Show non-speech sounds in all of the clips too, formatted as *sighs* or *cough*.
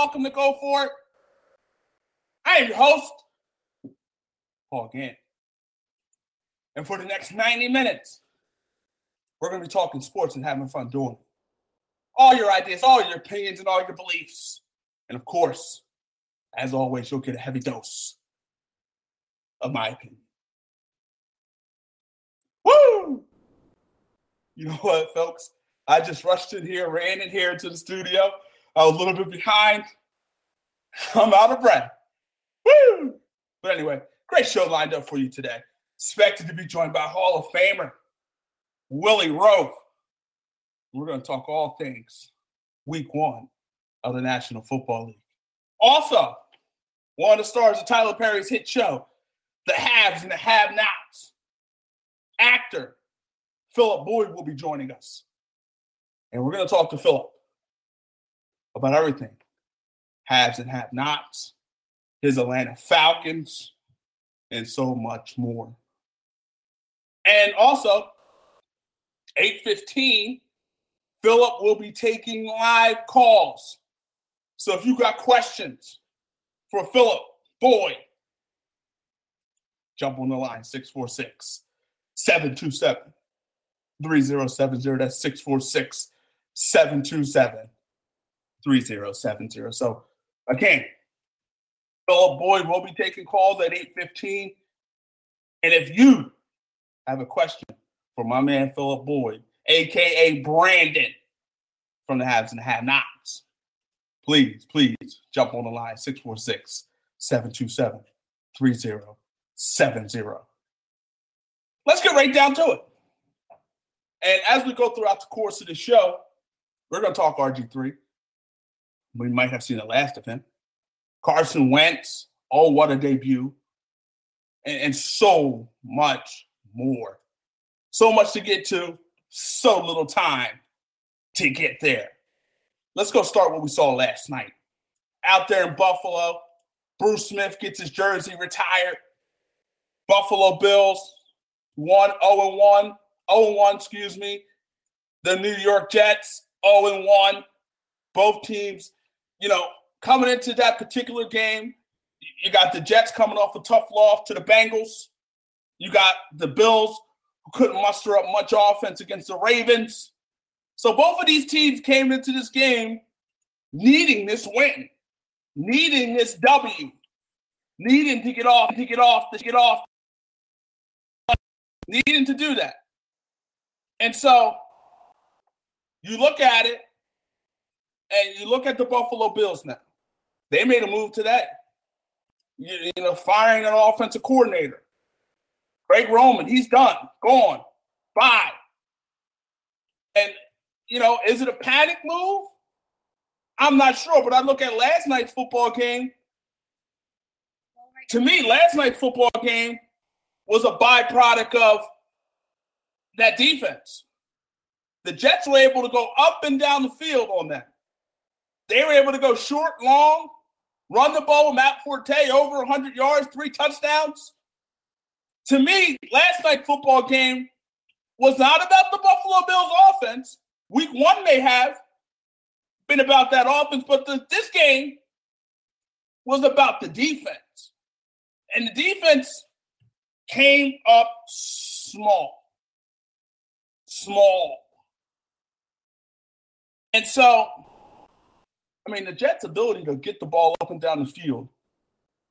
Welcome to Go For It. I am your host, Paul Gant. And for the next 90 minutes, we're going to be talking sports and having fun doing it. All your ideas, all your opinions, and all your beliefs. And of course, as always, you'll get a heavy dose of my opinion. Woo! You know what, folks? I just rushed in here, ran in here to the studio. I was a little bit behind. I'm out of breath. Woo! But anyway, great show lined up for you today. Expected to be joined by Hall of Famer Willie Roaf. We're going to talk all things week one of the National Football League. Also, one of the stars of Tyler Perry's hit show, The Haves and the Have Nots. Actor Philip Boyd will be joining us. And we're going to talk to Philip about everything haves and have nots, his Atlanta Falcons, and so much more. And also, 815, Philip will be taking live calls. So if you got questions for Philip Boyd, jump on the line 646 727 3070. That's 646 727 3070. So again, Philip Boyd will be taking calls at 815. And if you have a question for my man Philip Boyd, aka Brandon from the Haves and the Have Nots, please, please jump on the line 646 727 3070. Let's get right down to it. And as we go throughout the course of the show, we're going to talk RG3 we might have seen the last of him. Carson Wentz, oh, what a debut. And, and so much more. So much to get to, so little time to get there. Let's go start what we saw last night. Out there in Buffalo, Bruce Smith gets his jersey retired. Buffalo Bills, 1 0 1, 0 1, excuse me. The New York Jets, 0 1. Both teams you know, coming into that particular game, you got the Jets coming off a tough loss to the Bengals. You got the Bills who couldn't muster up much offense against the Ravens. So both of these teams came into this game needing this win, needing this W, needing to get off, to get off, to get off, needing to do that. And so you look at it and you look at the Buffalo Bills now. They made a move to that. You, you know, firing an offensive coordinator. Greg Roman, he's done, gone, bye. And, you know, is it a panic move? I'm not sure, but I look at last night's football game. To me, last night's football game was a byproduct of that defense. The Jets were able to go up and down the field on that. They were able to go short, long, run the ball. Matt Forte over 100 yards, three touchdowns. To me, last night's football game was not about the Buffalo Bills offense. Week one may have been about that offense, but the, this game was about the defense. And the defense came up small. Small. And so I mean, the Jets' ability to get the ball up and down the field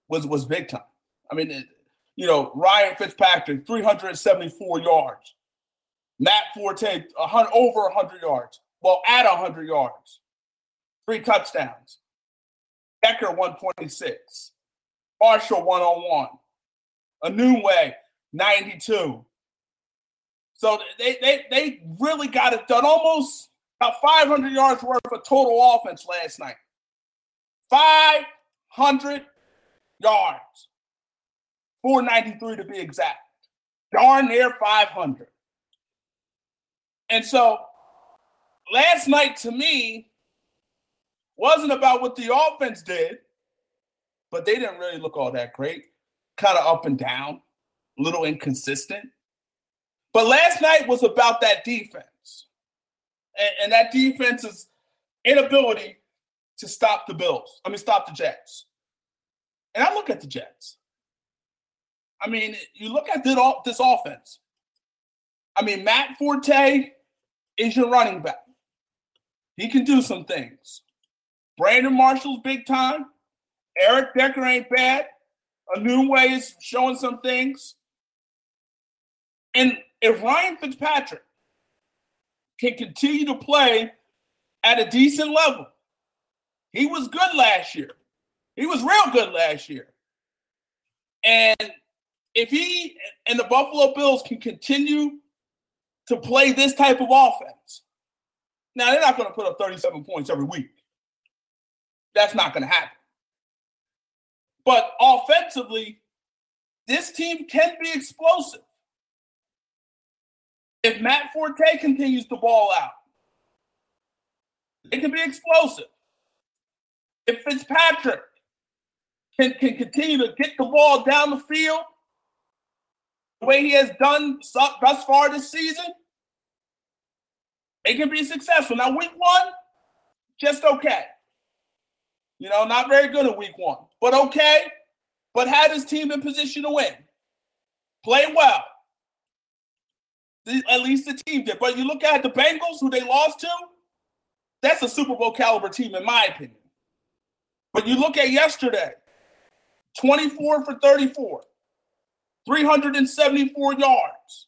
was was big time. I mean, it, you know, Ryan Fitzpatrick, 374 yards. Matt Forte, 100, over 100 yards. Well, at 100 yards. Three touchdowns. Decker, 126. Marshall, 101. Enunwa, 92. So they, they, they really got it done almost about 500 yards worth of total offense last night. 500 yards. 493 to be exact. Darn near 500. And so last night to me wasn't about what the offense did, but they didn't really look all that great. Kind of up and down, a little inconsistent. But last night was about that defense. And, and that defense's inability to stop the Bills. I mean, stop the Jets. And I look at the Jets. I mean, you look at this offense. I mean, Matt Forte is your running back. He can do some things. Brandon Marshall's big time. Eric Decker ain't bad. Enunwa is showing some things. And if Ryan Fitzpatrick can continue to play at a decent level, he was good last year. He was real good last year. And if he and the Buffalo Bills can continue to play this type of offense, now they're not going to put up 37 points every week. That's not going to happen. But offensively, this team can be explosive. If Matt Forte continues to ball out, it can be explosive. If Fitzpatrick can, can continue to get the ball down the field the way he has done thus far this season, it can be successful. Now, week one, just okay. You know, not very good in week one, but okay. But had his team in position to win. Play well. At least the team did. But you look at the Bengals, who they lost to, that's a Super Bowl caliber team, in my opinion. But you look at yesterday 24 for 34, 374 yards,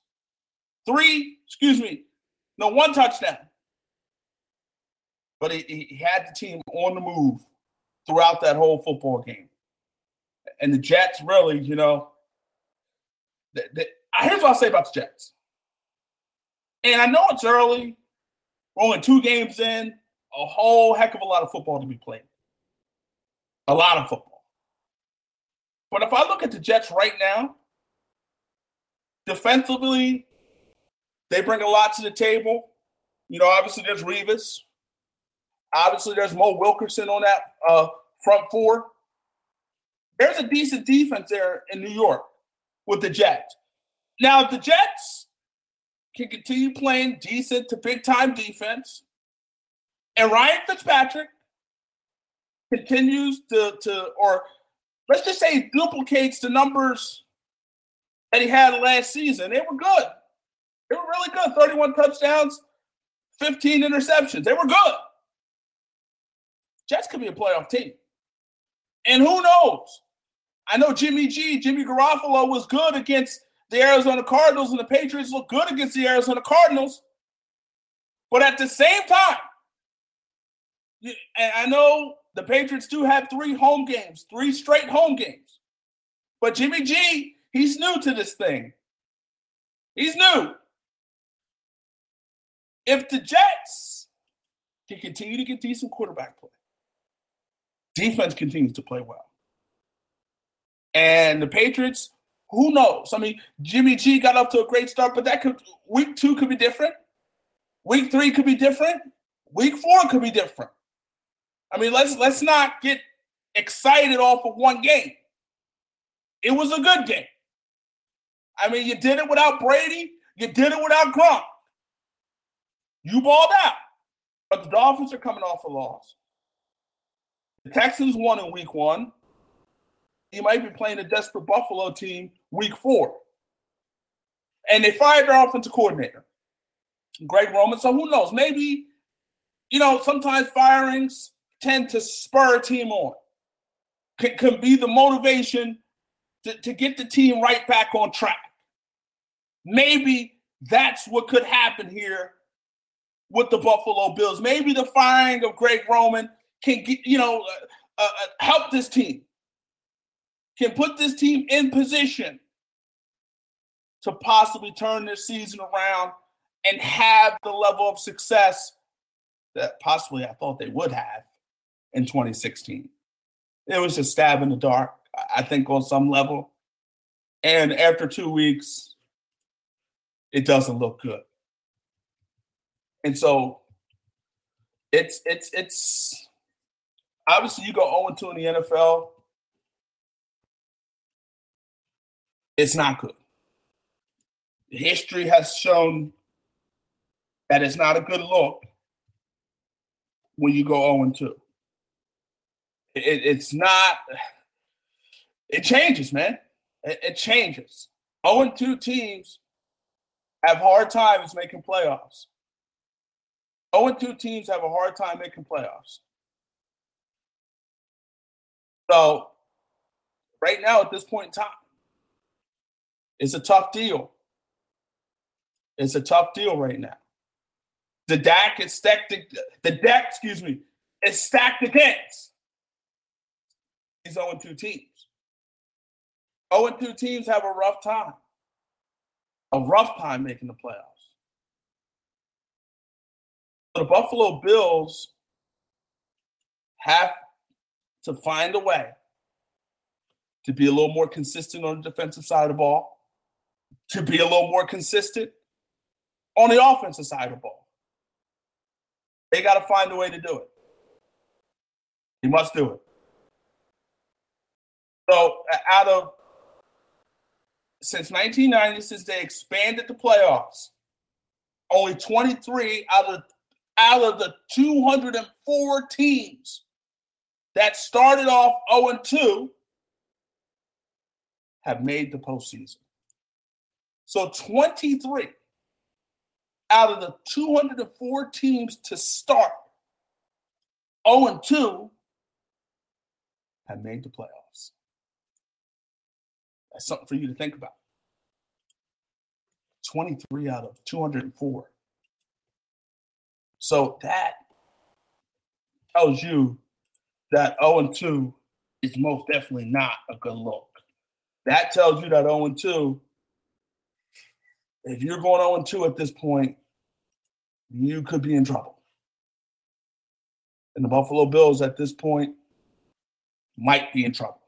three, excuse me, no, one touchdown. But he, he had the team on the move throughout that whole football game. And the Jets really, you know, here's what I'll say about the Jets. And I know it's early, we're only two games in, a whole heck of a lot of football to be played. A lot of football. But if I look at the Jets right now, defensively, they bring a lot to the table. You know, obviously there's Revis. Obviously there's Mo Wilkerson on that uh, front four. There's a decent defense there in New York with the Jets. Now, if the Jets can continue playing decent to big time defense, and Ryan Fitzpatrick continues to, to or let's just say duplicates the numbers that he had last season, they were good. They were really good. 31 touchdowns, 15 interceptions. They were good. Jets could be a playoff team. And who knows? I know Jimmy G, Jimmy Garoppolo was good against the Arizona Cardinals, and the Patriots look good against the Arizona Cardinals. But at the same time, I know the Patriots do have three home games, three straight home games. But Jimmy G, he's new to this thing. He's new. If the Jets can continue to get decent quarterback play, defense continues to play well. And the Patriots, who knows? I mean, Jimmy G got up to a great start, but that could week two could be different. Week three could be different. Week four could be different. I mean, let's let's not get excited off of one game. It was a good game. I mean, you did it without Brady. You did it without Gronk. You balled out. But the Dolphins are coming off a loss. The Texans won in week one. You might be playing a desperate Buffalo team week four. And they fired their offensive coordinator, Greg Roman. So who knows? Maybe, you know, sometimes firings tend to spur a team on, can, can be the motivation to, to get the team right back on track. Maybe that's what could happen here with the Buffalo Bills. Maybe the firing of Greg Roman can get, you know, uh, uh, uh, help this team, can put this team in position to possibly turn this season around and have the level of success that possibly I thought they would have in 2016. It was a stab in the dark, I think, on some level. And after two weeks, it doesn't look good. And so it's it's it's obviously you go 0 2 in the NFL. It's not good. History has shown that it's not a good look when you go 0 2. It, it's not, it changes, man. It, it changes. 0 2 teams have hard times making playoffs. 0 2 teams have a hard time making playoffs. So, right now, at this point in time, it's a tough deal. It's a tough deal right now. The deck is stacked. The deck, excuse me, is stacked against these 0 2 teams. 0 2 teams have a rough time, a rough time making the playoffs. The Buffalo Bills have to find a way to be a little more consistent on the defensive side of the ball, to be a little more consistent on the offensive side of the ball. They got to find a way to do it. He must do it. So, uh, out of since 1990, since they expanded the playoffs, only 23 out of out of the 204 teams that started off 0 2 have made the postseason. So 23 out of the 204 teams to start 0 and 2 have made the playoffs. That's something for you to think about. 23 out of 204. So that tells you that 0 and 2 is most definitely not a good look. That tells you that 0 and 2, if you're going 0 2 at this point, you could be in trouble. And the Buffalo Bills at this point might be in trouble.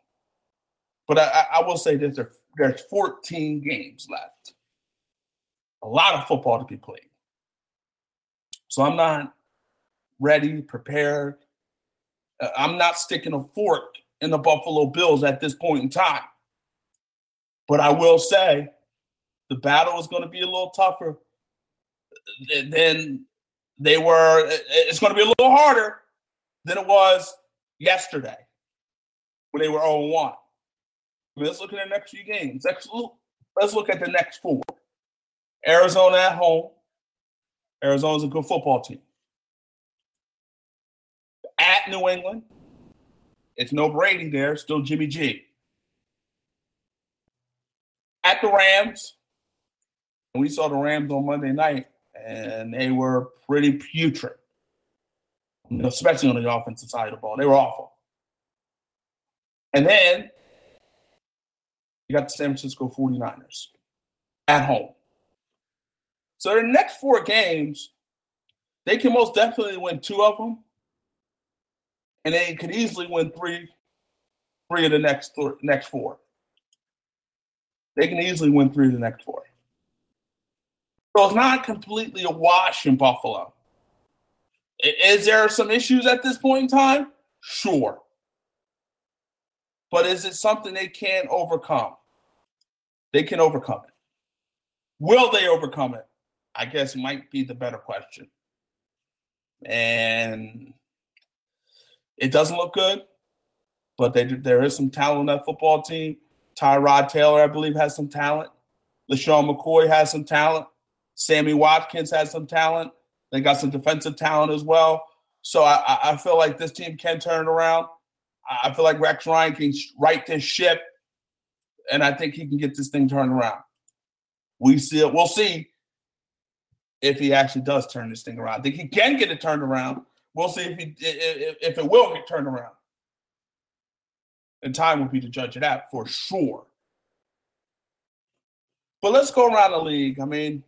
But I, I will say there, there's 14 games left. A lot of football to be played. So I'm not ready, prepared. Uh, I'm not sticking a fork in the Buffalo Bills at this point in time. But I will say the battle is going to be a little tougher than they were. It's going to be a little harder than it was yesterday when they were 0 1. Let's look at the next few games. Let's look, let's look at the next four. Arizona at home. Arizona's a good football team. At New England, it's no Brady there, still Jimmy G. At the Rams, we saw the Rams on Monday night and they were pretty putrid, especially on the offensive side of the ball. They were awful. And then you got the San Francisco 49ers at home. So the next four games, they can most definitely win two of them. And they could easily win three, three of the next next four. They can easily win three of the next four. So it's not completely a wash in Buffalo. Is there some issues at this point in time? Sure. But is it something they can't overcome? They can overcome it. Will they overcome it? I guess might be the better question. And it doesn't look good, but they, there is some talent on that football team. Tyrod Taylor, I believe, has some talent. LeSean McCoy has some talent. Sammy Watkins has some talent. They got some defensive talent as well. So I, I feel like this team can turn it around. I feel like Rex Ryan can right this ship, and I think he can get this thing turned around. We see it. We'll see if he actually does turn this thing around. I think he can get it turned around. We'll see if he if, if it will get turned around. And time will be to judge it out for sure. But let's go around the league. I mean,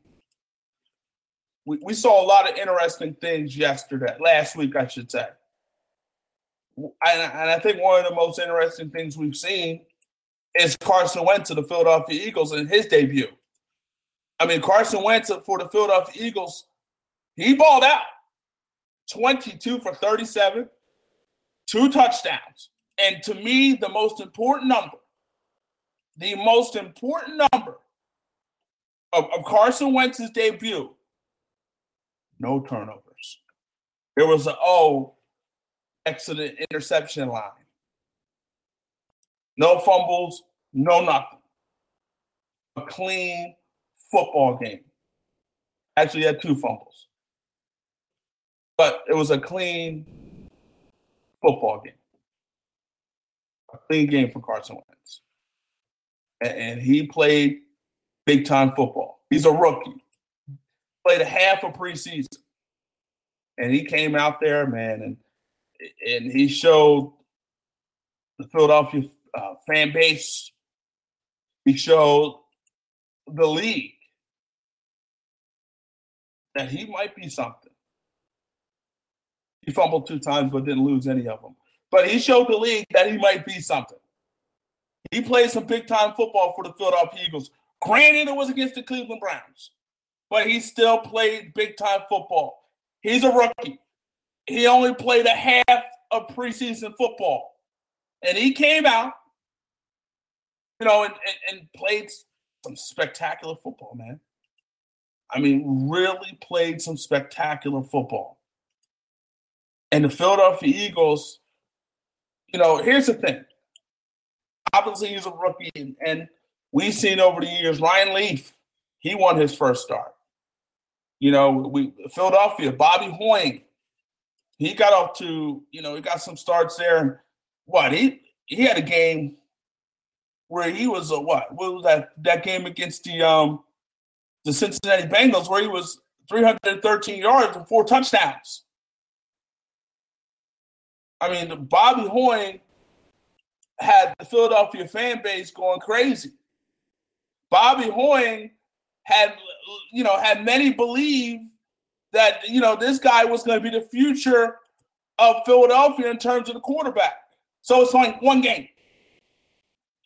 we, we saw a lot of interesting things yesterday, last week, I should say. And, and I think one of the most interesting things we've seen is Carson Wentz to the Philadelphia Eagles in his debut. I mean, Carson Wentz for the Philadelphia Eagles, he balled out 22 for 37, two touchdowns. And to me, the most important number, the most important number of, of Carson Wentz's debut, no turnovers. There was an oh, excellent interception line. No fumbles, no nothing. A clean football game. Actually, had two fumbles, but it was a clean football game. A clean game for Carson Wentz. And, and he played big time football. He's a rookie. Played a half of preseason. And he came out there, man, and and he showed the Philadelphia uh, fan base. He showed the league that he might be something. He fumbled two times, but didn't lose any of them. But he showed the league that he might be something. He played some big time football for the Philadelphia Eagles. Granted, it was against the Cleveland Browns, but he still played big time football. He's a rookie. He only played a half of preseason football. And he came out, you know, and, and, and played some spectacular football, man. I mean, really played some spectacular football. And the Philadelphia Eagles, you know, here's the thing. Obviously, he's a rookie, and, and we've seen over the years Ryan Leaf, he won his first start. You know, we Philadelphia, Bobby Hoying, he got off to, you know, he got some starts there. And what he he had a game where he was a what? What was that that game against the um the Cincinnati Bengals where he was 313 yards and four touchdowns. I mean, Bobby Hoying had the Philadelphia fan base going crazy. Bobby Hoying had, you know, had many believe that, you know, this guy was going to be the future of Philadelphia in terms of the quarterback. So it's like one game.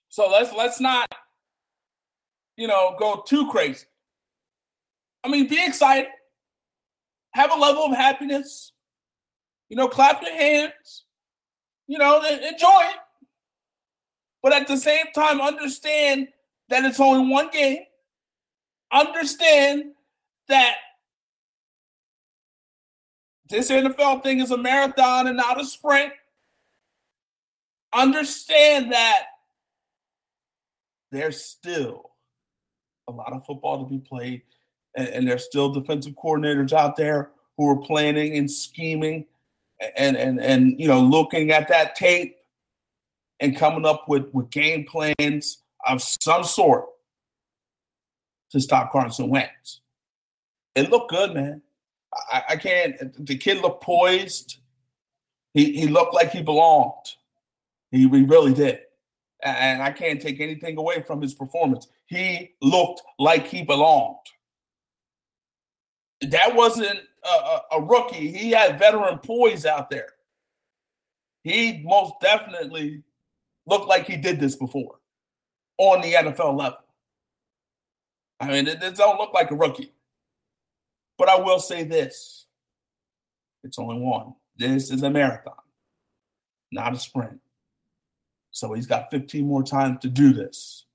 So let's let's not, you know, go too crazy. I mean, be excited, have a level of happiness, you know, clap your hands, you know, enjoy it. But at the same time, understand that it's only one game. Understand that this NFL thing is a marathon and not a sprint. Understand that there's still a lot of football to be played and, and there's still defensive coordinators out there who are planning and scheming and and and you know looking at that tape and coming up with with game plans of some sort to stop Carson Wentz. It looked good, man. I, I can't. The kid looked poised. He he looked like he belonged. He, he really did, and I can't take anything away from his performance. He looked like he belonged that wasn't a, a, a, rookie. He had veteran poise out there. He most definitely looked like he did this before on the NFL level. I mean, it, it don't look like a rookie. But I will say this it's only one. This is a marathon, not a sprint. So he's got 15 more times to do this.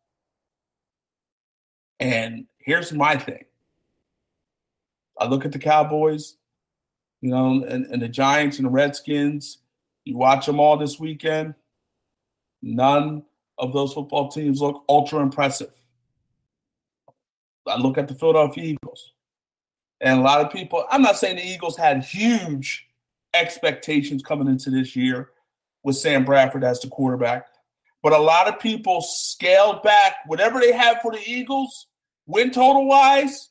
And here's my thing I look at the Cowboys, you know, and, and the Giants and the Redskins. You watch them all this weekend. None of those football teams look ultra impressive. I look at the Philadelphia Eagles. And a lot of people, I'm not saying the Eagles had huge expectations coming into this year with Sam Bradford as the quarterback, but a lot of people scaled back whatever they had for the Eagles, win total wise,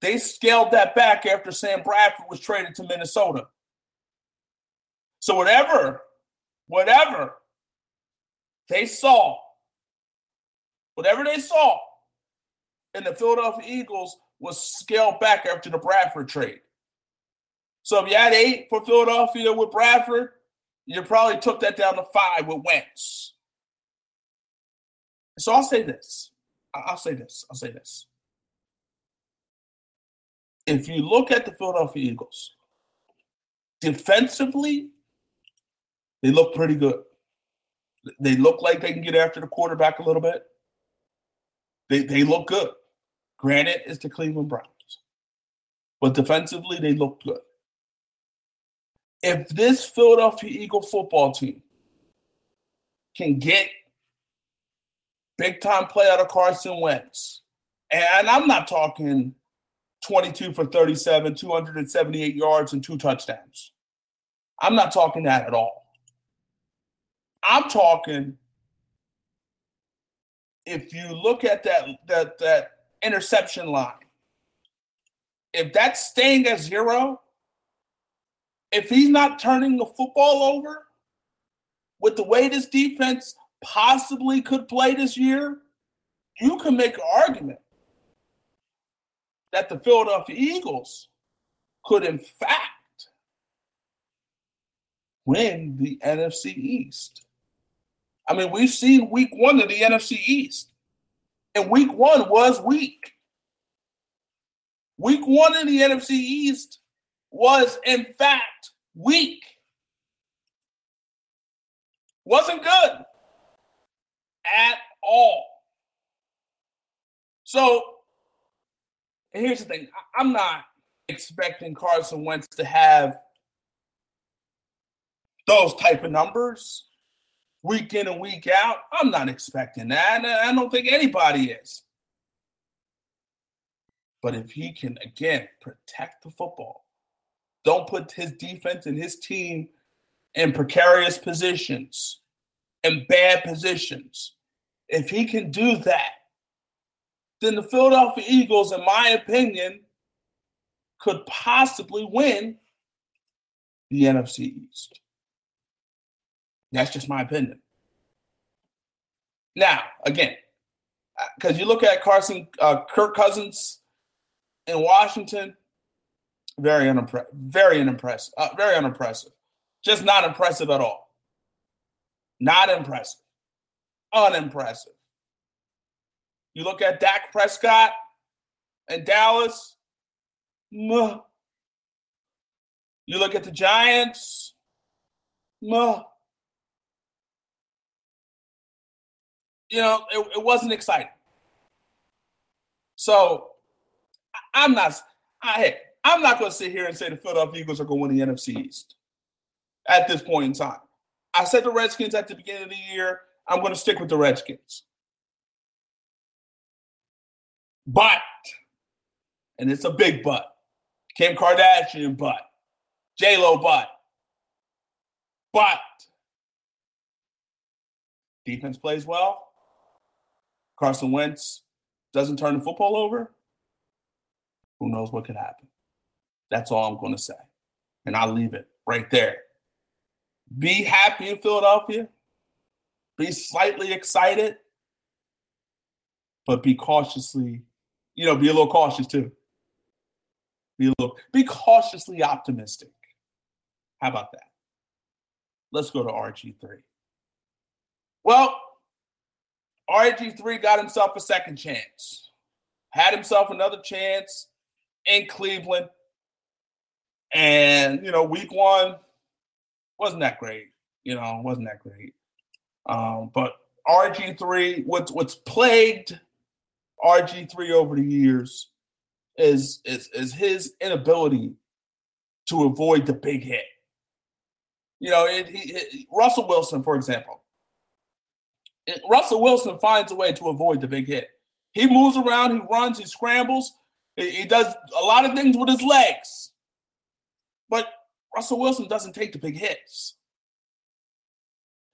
they scaled that back after Sam Bradford was traded to Minnesota. So whatever, whatever they saw, whatever they saw in the Philadelphia Eagles was scaled back after the Bradford trade. So if you had eight for Philadelphia with Bradford, you probably took that down to five with Wentz. So I'll say this. I'll say this. I'll say this. If you look at the Philadelphia Eagles, defensively, they look pretty good. They look like they can get after the quarterback a little bit. They, they look good. Granted, it's the Cleveland Browns. But defensively, they look good. If this Philadelphia Eagle football team can get big time play out of Carson Wentz, and I'm not talking 22 for 37, 278 yards, and two touchdowns. I'm not talking that at all. I'm talking if you look at that that that interception line, if that's staying at zero, if he's not turning the football over with the way this defense possibly could play this year, you can make an argument that the Philadelphia Eagles could, in fact, win the NFC East. I mean, we've seen week one of the NFC East, and week one was weak. Week one in the NFC East was, in fact, weak. Wasn't good at all. So here's the thing I'm not expecting Carson Wentz to have those type of numbers week in and week out. I'm not expecting that. I don't think anybody is. But if he can, again, protect the football, don't put his defense and his team in precarious positions and bad positions. If he can do that, then the Philadelphia Eagles, in my opinion, could possibly win the NFC East. That's just my opinion. Now, again, because you look at Carson, uh, Kirk Cousins in Washington, very unimpressive, very unimpressive, uh, very unimpressive. Just not impressive at all. Not impressive. Unimpressive. You look at Dak Prescott and Dallas. Muh. You look at the Giants. Muh. You know, it, it wasn't exciting. So I'm not. I I'm not going to sit here and say the Philadelphia Eagles are going to win the NFC East at this point in time. I said the Redskins at the beginning of the year. I'm going to stick with the Redskins. But, and it's a big but, Kim Kardashian but, J Lo but, but defense plays well. Carson Wentz doesn't turn the football over. Who knows what could happen? That's all I'm going to say. And I'll leave it right there. Be happy in Philadelphia. Be slightly excited, but be cautiously, you know, be a little cautious too. Be a little, be cautiously optimistic. How about that? Let's go to RG3. Well, RG3 got himself a second chance, had himself another chance in Cleveland. And, you know, week one wasn't that great. You know, wasn't that great. Um, but RG3, what's what's plagued RG3 over the years is is is his inability to avoid the big hit. You know, it, he, it, Russell Wilson, for example. Russell Wilson finds a way to avoid the big hit. He moves around, he runs, he scrambles, he, he does a lot of things with his legs. But Russell Wilson doesn't take the big hits.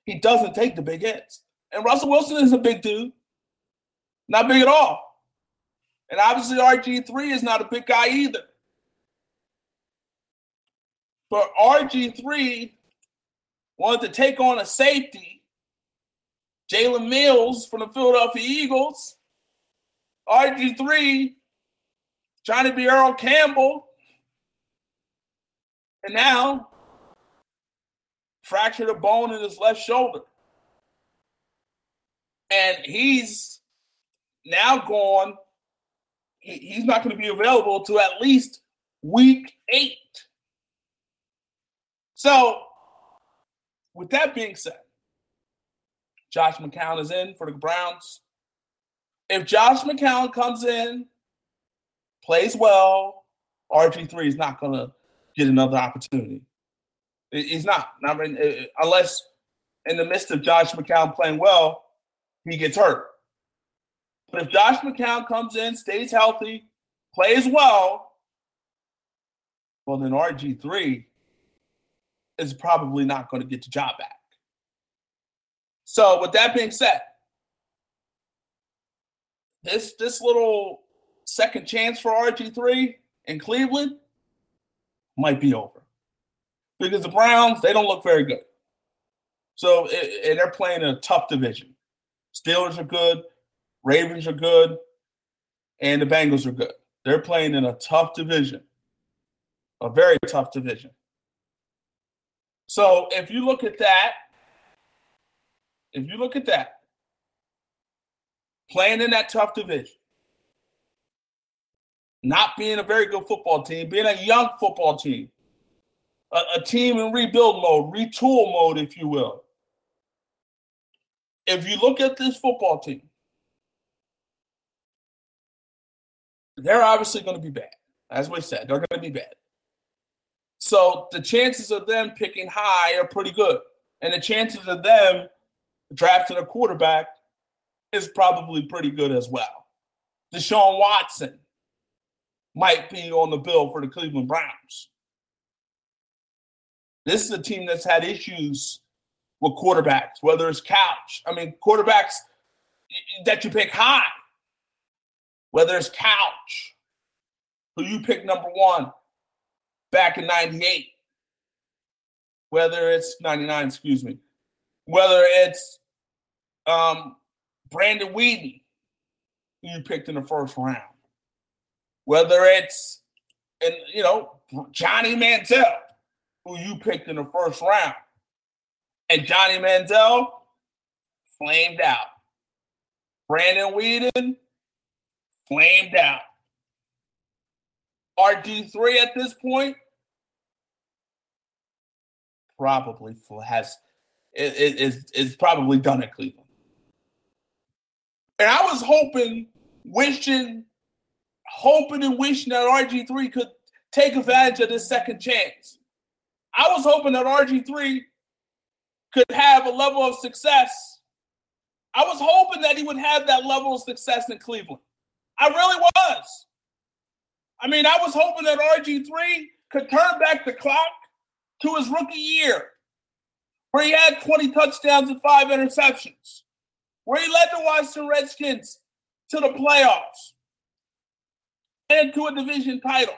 He doesn't take the big hits. And Russell Wilson is a big dude. Not big at all. And obviously, RG3 is not a big guy either. But RG3 wanted to take on a safety, Jalen Mills from the Philadelphia Eagles. RG3 Johnny B. Earl Campbell. And now fractured a bone in his left shoulder. And he's now gone. He, he's not going to be available to at least week eight. So, with that being said, Josh McCown is in for the Browns. If Josh McCown comes in, plays well, RG3 is not going to get another opportunity. He's not. I mean, uh, uh, unless in the midst of Josh McCown playing well, he gets hurt. But if Josh McCown comes in, stays healthy, plays well, well, then RG3 is probably not going to get the job back. So, with that being said, this this little second chance for RG3 in Cleveland might be over because the Browns they don't look very good. So, and they're playing in a tough division. Steelers are good, Ravens are good, and the Bengals are good. They're playing in a tough division, a very tough division. So if you look at that, if you look at that, playing in that tough division, not being a very good football team, being a young football team, a, a team in rebuild mode, retool mode, if you will. If you look at this football team, they're obviously going to be bad. As we said, they're going to be bad. So the chances of them picking high are pretty good. And the chances of them drafting a quarterback is probably pretty good as well. Deshaun Watson might be on the bill for the Cleveland Browns. This is a team that's had issues with quarterbacks, whether it's couch. I mean, quarterbacks that you pick high whether it's Couch, who you pick number one back in 98, whether it's 99, excuse me, whether it's um, Brandon Weeden, who you picked in the first round, whether it's, and you know, Johnny Manziel, who you picked in the first round. And Johnny Manziel flamed out. Brandon Weeden flamed out. RG3 at this point probably has is is probably done at Cleveland. And I was hoping, wishing, hoping and wishing that RG3 could take advantage of this second chance. I was hoping that RG3 could have a level of success. I was hoping that he would have that level of success in Cleveland. I really was. I mean, I was hoping that RG3 could turn back the clock to his rookie year, where he had 20 touchdowns and five interceptions, where he led the Washington Redskins to the playoffs and to a division title.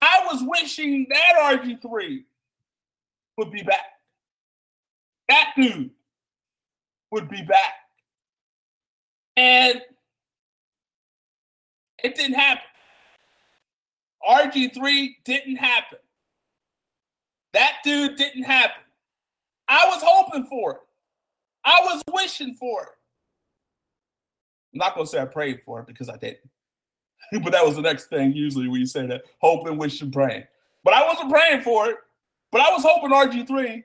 I was wishing that RG3 would be back. That dude would be back. And it didn't happen. RG3 didn't happen. That dude didn't happen. I was hoping for it. I was wishing for it. I'm not to say I prayed for it because I didn't. *laughs* but that was the next thing usually when you say that hoping, wishing, praying. But I wasn't praying for it. But I was hoping RG3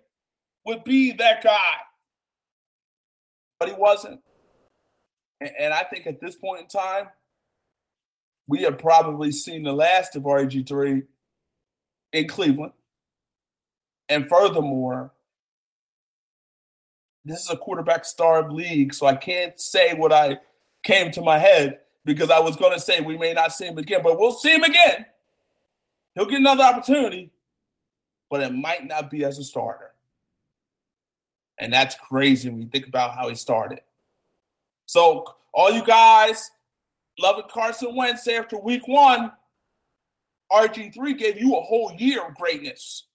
would be that guy. But he wasn't. And I think at this point in time, we have probably seen the last of RG3 in Cleveland. And furthermore, this is a quarterback starved league, so I can't say what I came to my head because I was going to say we may not see him again, but we'll see him again. He'll get another opportunity, but it might not be as a starter. And that's crazy when you think about how he started. So, all you guys Loving Carson Wentz after week one, RG3 gave you a whole year of greatness.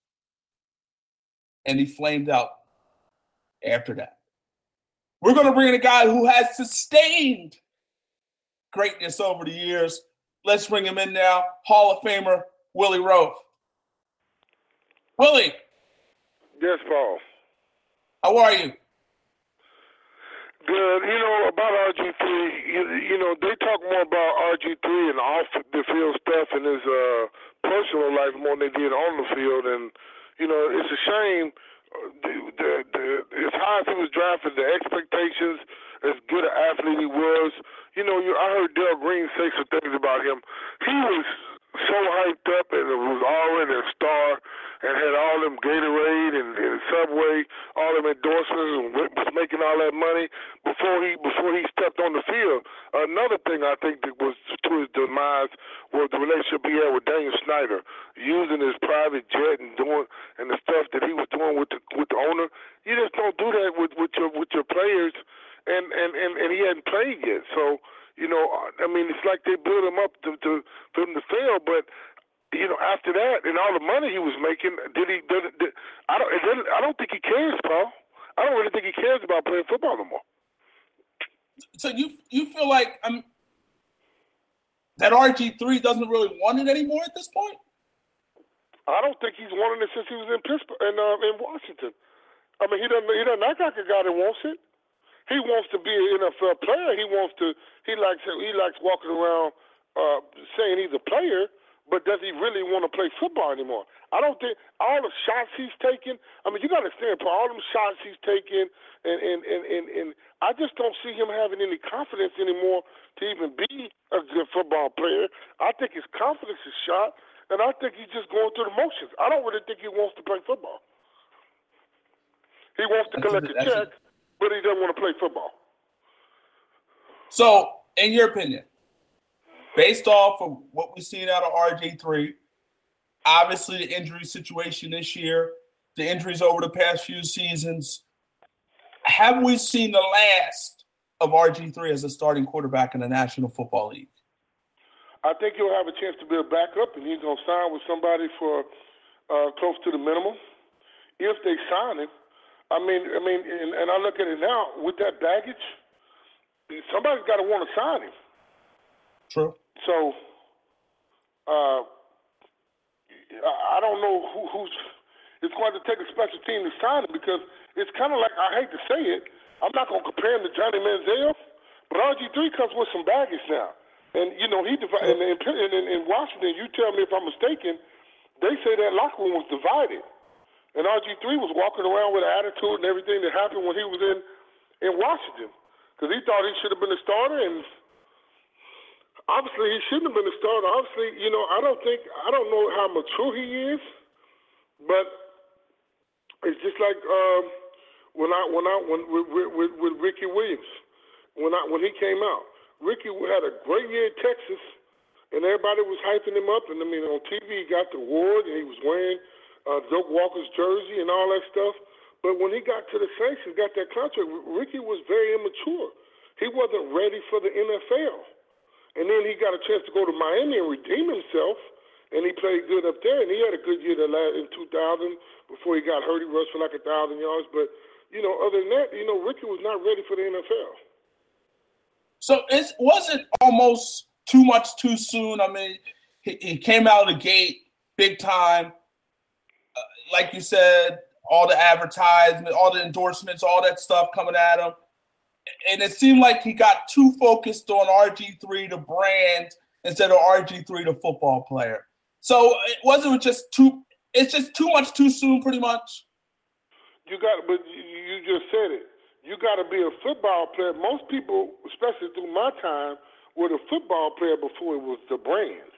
And he flamed out after that. We're going to bring in a guy who has sustained greatness over the years. Let's bring him in now. Hall of Famer Willie Roaf. Willie. Yes, Paul. How are you? Good. You know about RG3. You, you know they talk more about RG3 and off the field stuff and his uh, personal life more than they did on the field. And you know it's a shame. The, the, the, as high as he was drafted, the expectations, as good an athlete he was. You know, you, I heard Darrell Green say some things about him. He was so hyped up and it was already a star and had all them Gatorade and, and Subway, all them endorsements and was making all that money before he before he stepped on the field. Another thing I think that was to his demise was the relationship he had with Daniel Snyder, using his private jet and doing and the stuff that he was doing with the with the owner. You just don't do that with with your with your players, and and and, and he hadn't played yet, so you know, I mean, it's like they build him up to, to for him to fail. But you know, after that and all the money he was making, did he? Did, did, I don't. I don't think he cares, Paul. I don't really think he cares about playing football no more. So you you feel like I'm um, that RG three doesn't really want it anymore at this point? I don't think he's wanted it since he was in Pittsburgh and uh, in Washington. I mean, he doesn't. He doesn't act like a guy that wants it. He wants to be an NFL player. He wants to. He likes. He likes walking around uh, saying he's a player, but does he really want to play football anymore? I don't think all the shots he's taking. I mean, you got to understand, Paul. All them shots he's taking, and and and and, and I just don't see him having any confidence anymore to even be a good football player. I think his confidence is shot, and I think he's just going through the motions. I don't really think he wants to play football. He wants to collect a, a check but he doesn't want to play football. So, in your opinion, based off of what we've seen out of RG3, obviously the injury situation this year, the injuries over the past few seasons, have we seen the last of RG3 as a starting quarterback in the National Football League? I think he'll have a chance to be a backup, and he's going to sign with somebody for uh, close to the minimum. If they sign him, I mean, I mean, and, and I look at it now with that baggage. Somebody's got to want to sign him. True. So, uh, I don't know who, who's. It's going to take a special team to sign him because it's kind of like I hate to say it. I'm not going to compare him to Johnny Manziel, but RG3 comes with some baggage now. And you know he divided. And in, in, in Washington, you tell me if I'm mistaken. They say that locker room was divided. And RG3 was walking around with an attitude and everything that happened when he was in, in Washington. Because he thought he should have been a starter, and obviously he shouldn't have been a starter. Obviously, you know, I don't think, I don't know how mature he is, but it's just like um, when I, when I, when with, with, with Ricky Williams, when I, when he came out. Ricky had a great year at Texas, and everybody was hyping him up. And I mean, on TV, he got the award, and he was wearing – uh, Doak Walker's jersey and all that stuff. But when he got to the Saints and got that contract, Ricky was very immature. He wasn't ready for the NFL. And then he got a chance to go to Miami and redeem himself, and he played good up there. And he had a good year in 2000 before he got hurt. He rushed for like a thousand yards. But you know, other than that, you know, Ricky was not ready for the NFL. So it wasn't almost too much too soon. I mean, he, he came out of the gate big time like you said, all the advertisement, all the endorsements, all that stuff coming at him. And it seemed like he got too focused on RG3, the brand, instead of RG3, the football player. So it wasn't just too, it's just too much too soon, pretty much. You got, but you just said it. You got to be a football player. Most people, especially through my time, were the football player before it was the brand.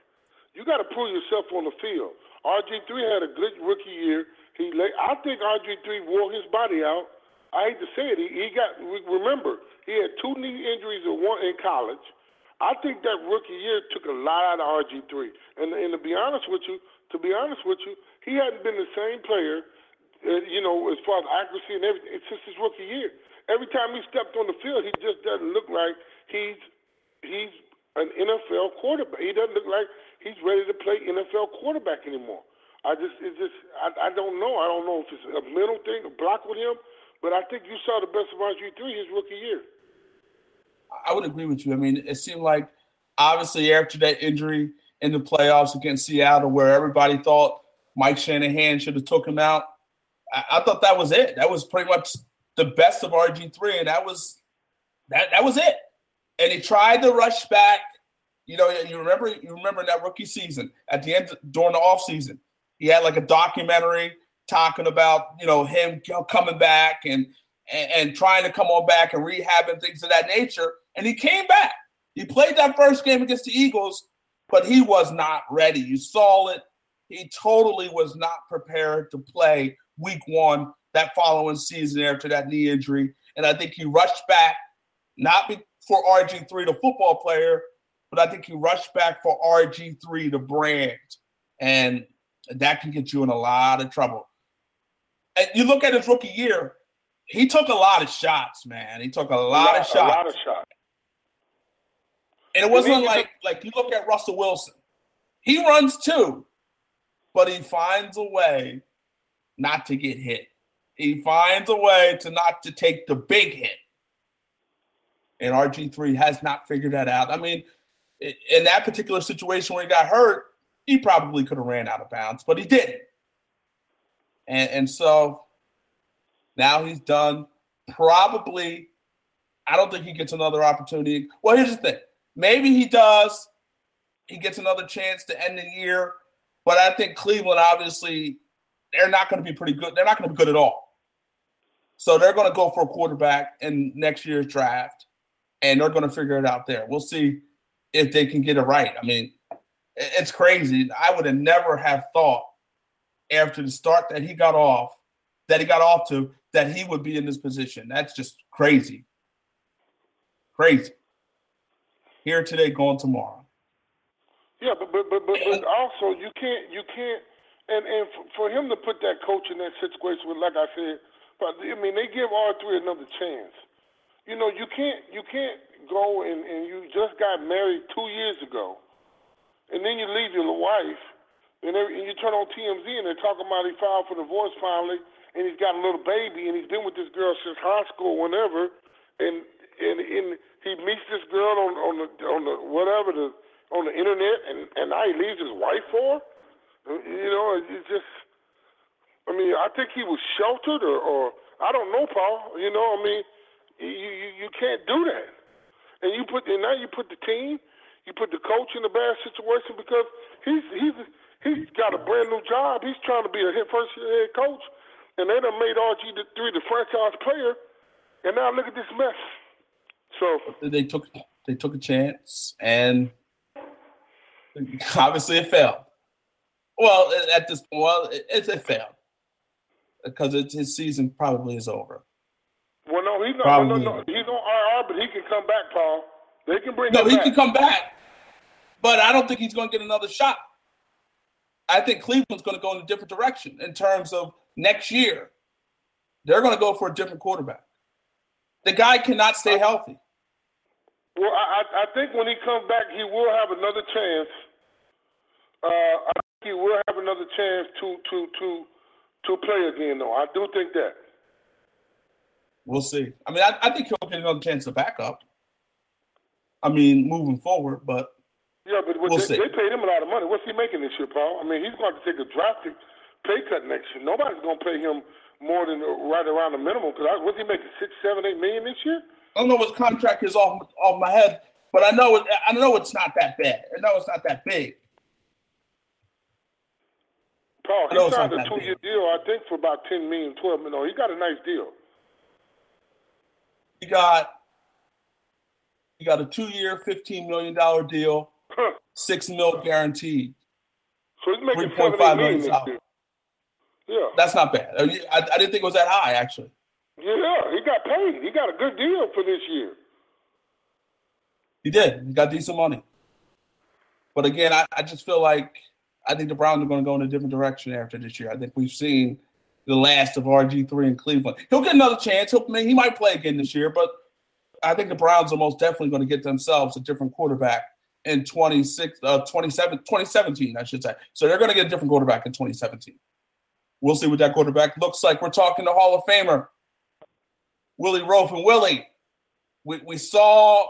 You got to prove yourself on the field. RG3 had a good rookie year. He, I think RG3 wore his body out. I hate to say it. He, he got. Remember, he had two knee injuries in one in college. I think that rookie year took a lot out of RG3. And, and to be honest with you, to be honest with you, he hadn't been the same player, uh, you know, as far as accuracy and everything since his rookie year. Every time he stepped on the field, he just doesn't look like he's he's an NFL quarterback. He doesn't look like he's ready to play NFL quarterback anymore. I just, it just, I, I don't know. I don't know if it's a mental thing, a block with him, but I think you saw the best of RG3 his rookie year. I would agree with you. I mean, it seemed like Obviously, after that injury in the playoffs against Seattle, where everybody thought Mike Shanahan should have took him out, I, I thought that was it. That was pretty much the best of RG three, and that was that that was it. And he tried to rush back. You know, you remember you remember that rookie season at the end during the off season, he had like a documentary talking about you know him coming back and, and and, trying to come on back and rehab and things of that nature. And he came back. He played that first game against the Eagles, but he was not ready. You saw it. He totally was not prepared to play week one that following season after that knee injury. And I think he rushed back, not for RG3, the football player, but I think he rushed back for RG3, the brand. And that can get you in a lot of trouble. And you look at his rookie year, he took a lot of shots, man. He took a lot, of shots. A lot of shots. And it wasn't like like you look at Russell Wilson. He runs too, but he finds a way not to get hit. He finds a way to not to take the big hit. And RG3 has not figured that out. I mean, in that particular situation where he got hurt, he probably could have ran out of bounds, but he didn't. And, and so now he's done. Probably, I don't think he gets another opportunity. Well, here's the thing maybe he does. He gets another chance to end the year. But I think Cleveland, obviously, they're not going to be pretty good. They're not going to be good at all. So they're going to go for a quarterback in next year's draft, and they're going to figure it out there. We'll see if they can get it right. I mean, it's crazy. I would have never have thought after the start that he got off, that he got off to, that he would be in this position. That's just crazy. Crazy. Here today, gone tomorrow. Yeah, but but but but, but also you can't you can't and and for him to put that coach in that situation with, like I said, but I mean they give R three another chance. You know you can't you can't go and and you just got married two years ago, and then you leave your wife and, every, and you turn on TMZ and they're talking about he filed for divorce finally, and he's got a little baby, and he's been with this girl since high school, whenever, and and and he meets this girl on on the on the whatever the on the internet, and and now he leaves his wife for. You know, it's just. I mean, I think he was sheltered, or, or I don't know, Paul. You know, I mean, you you, you can't do that. And you put and now you put the team, you put the coach in a bad situation because he's he's He's got a brand new job. He's trying to be a head first head coach, and they done made RG three the franchise player, and now look at this mess. So they took they took a chance, and obviously it failed. Well, at this well, it, it failed because his season probably is over. Well, no, he's not. No, no, no, he's on IR, but he can come back, Paul. They can bring. No, he back. can come back, but I don't think he's going to get another shot. I think Cleveland's going to go in a different direction in terms of next year. They're going to go for a different quarterback. The guy cannot stay healthy. Well, I, I think when he comes back, he will have another chance. Uh, I think he will have another chance to to to to play again, though. I do think that. We'll see. I mean, I, I think he'll get another chance to back up. I mean, moving forward, but yeah, but we'll they, they paid him a lot of money. What's he making this year, Paul? I mean, he's going to take a drastic pay cut next year. Nobody's going to pay him more than uh, right around the minimum. Because what's he making? Six, seven, eight million this year? I don't know what his contract is off off my head, but I know it, I know it's not that bad. I know it's not that big. Paul, he signed a two year deal, I think, for about ten million, twelve million. No, he got a nice deal. He got he got a two year, fifteen million dollar deal Six mil guaranteed. So he's making three point five million. Yeah, that's not bad. I, I, didn't think it was that high actually. Yeah, he got paid. He got a good deal for this year. He did. He got decent money. But again, I, I just feel like I think the Browns are going to go in a different direction after this year. I think we've seen the last of RG three in Cleveland. He'll get another chance. He'll, he might play again this year, but I think the Browns are most definitely going to get themselves a different quarterback in 26, uh, 27, 2017, I should say. So they're going to get a different quarterback in 2017. We'll see what that quarterback looks like. We're talking the Hall of Famer, Willie Roaf. And Willie, we, we saw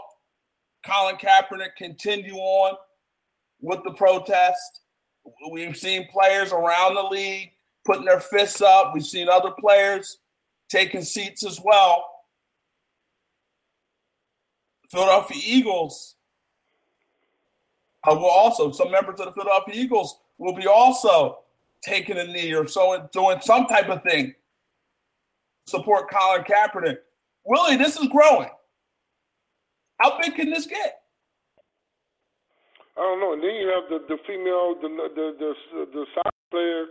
Colin Kaepernick continue on with the protest. We've seen players around the league putting their fists up. We've seen other players taking seats as well. Philadelphia Eagles uh, will also, some members of the Philadelphia Eagles will be also taking a knee or so doing some type of thing support Colin Kaepernick. Willie, this is growing. How big can this get? I don't know. And then you have the, the female, the the the, the soccer player.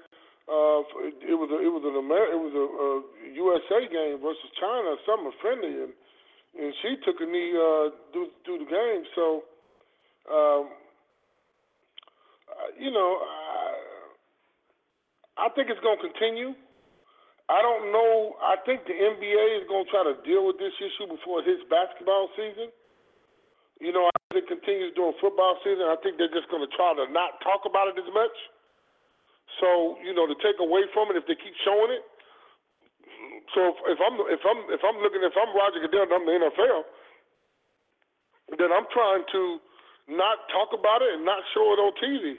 Uh, it was a, it was an Amer- it was a, a USA game versus China, something friendly, and and she took a knee uh, through through the game. So, um, you know, I, I think it's going to continue. I don't know. I think the NBA is going to try to deal with this issue before it hits basketball season. You know, as it continues during football season, I think they're just going to try to not talk about it as much. So, you know, to take away from it if they keep showing it. So if, if I'm if I'm if I'm looking if I'm Roger Goodell and I'm the NFL, then I'm trying to not talk about it and not show it on TV.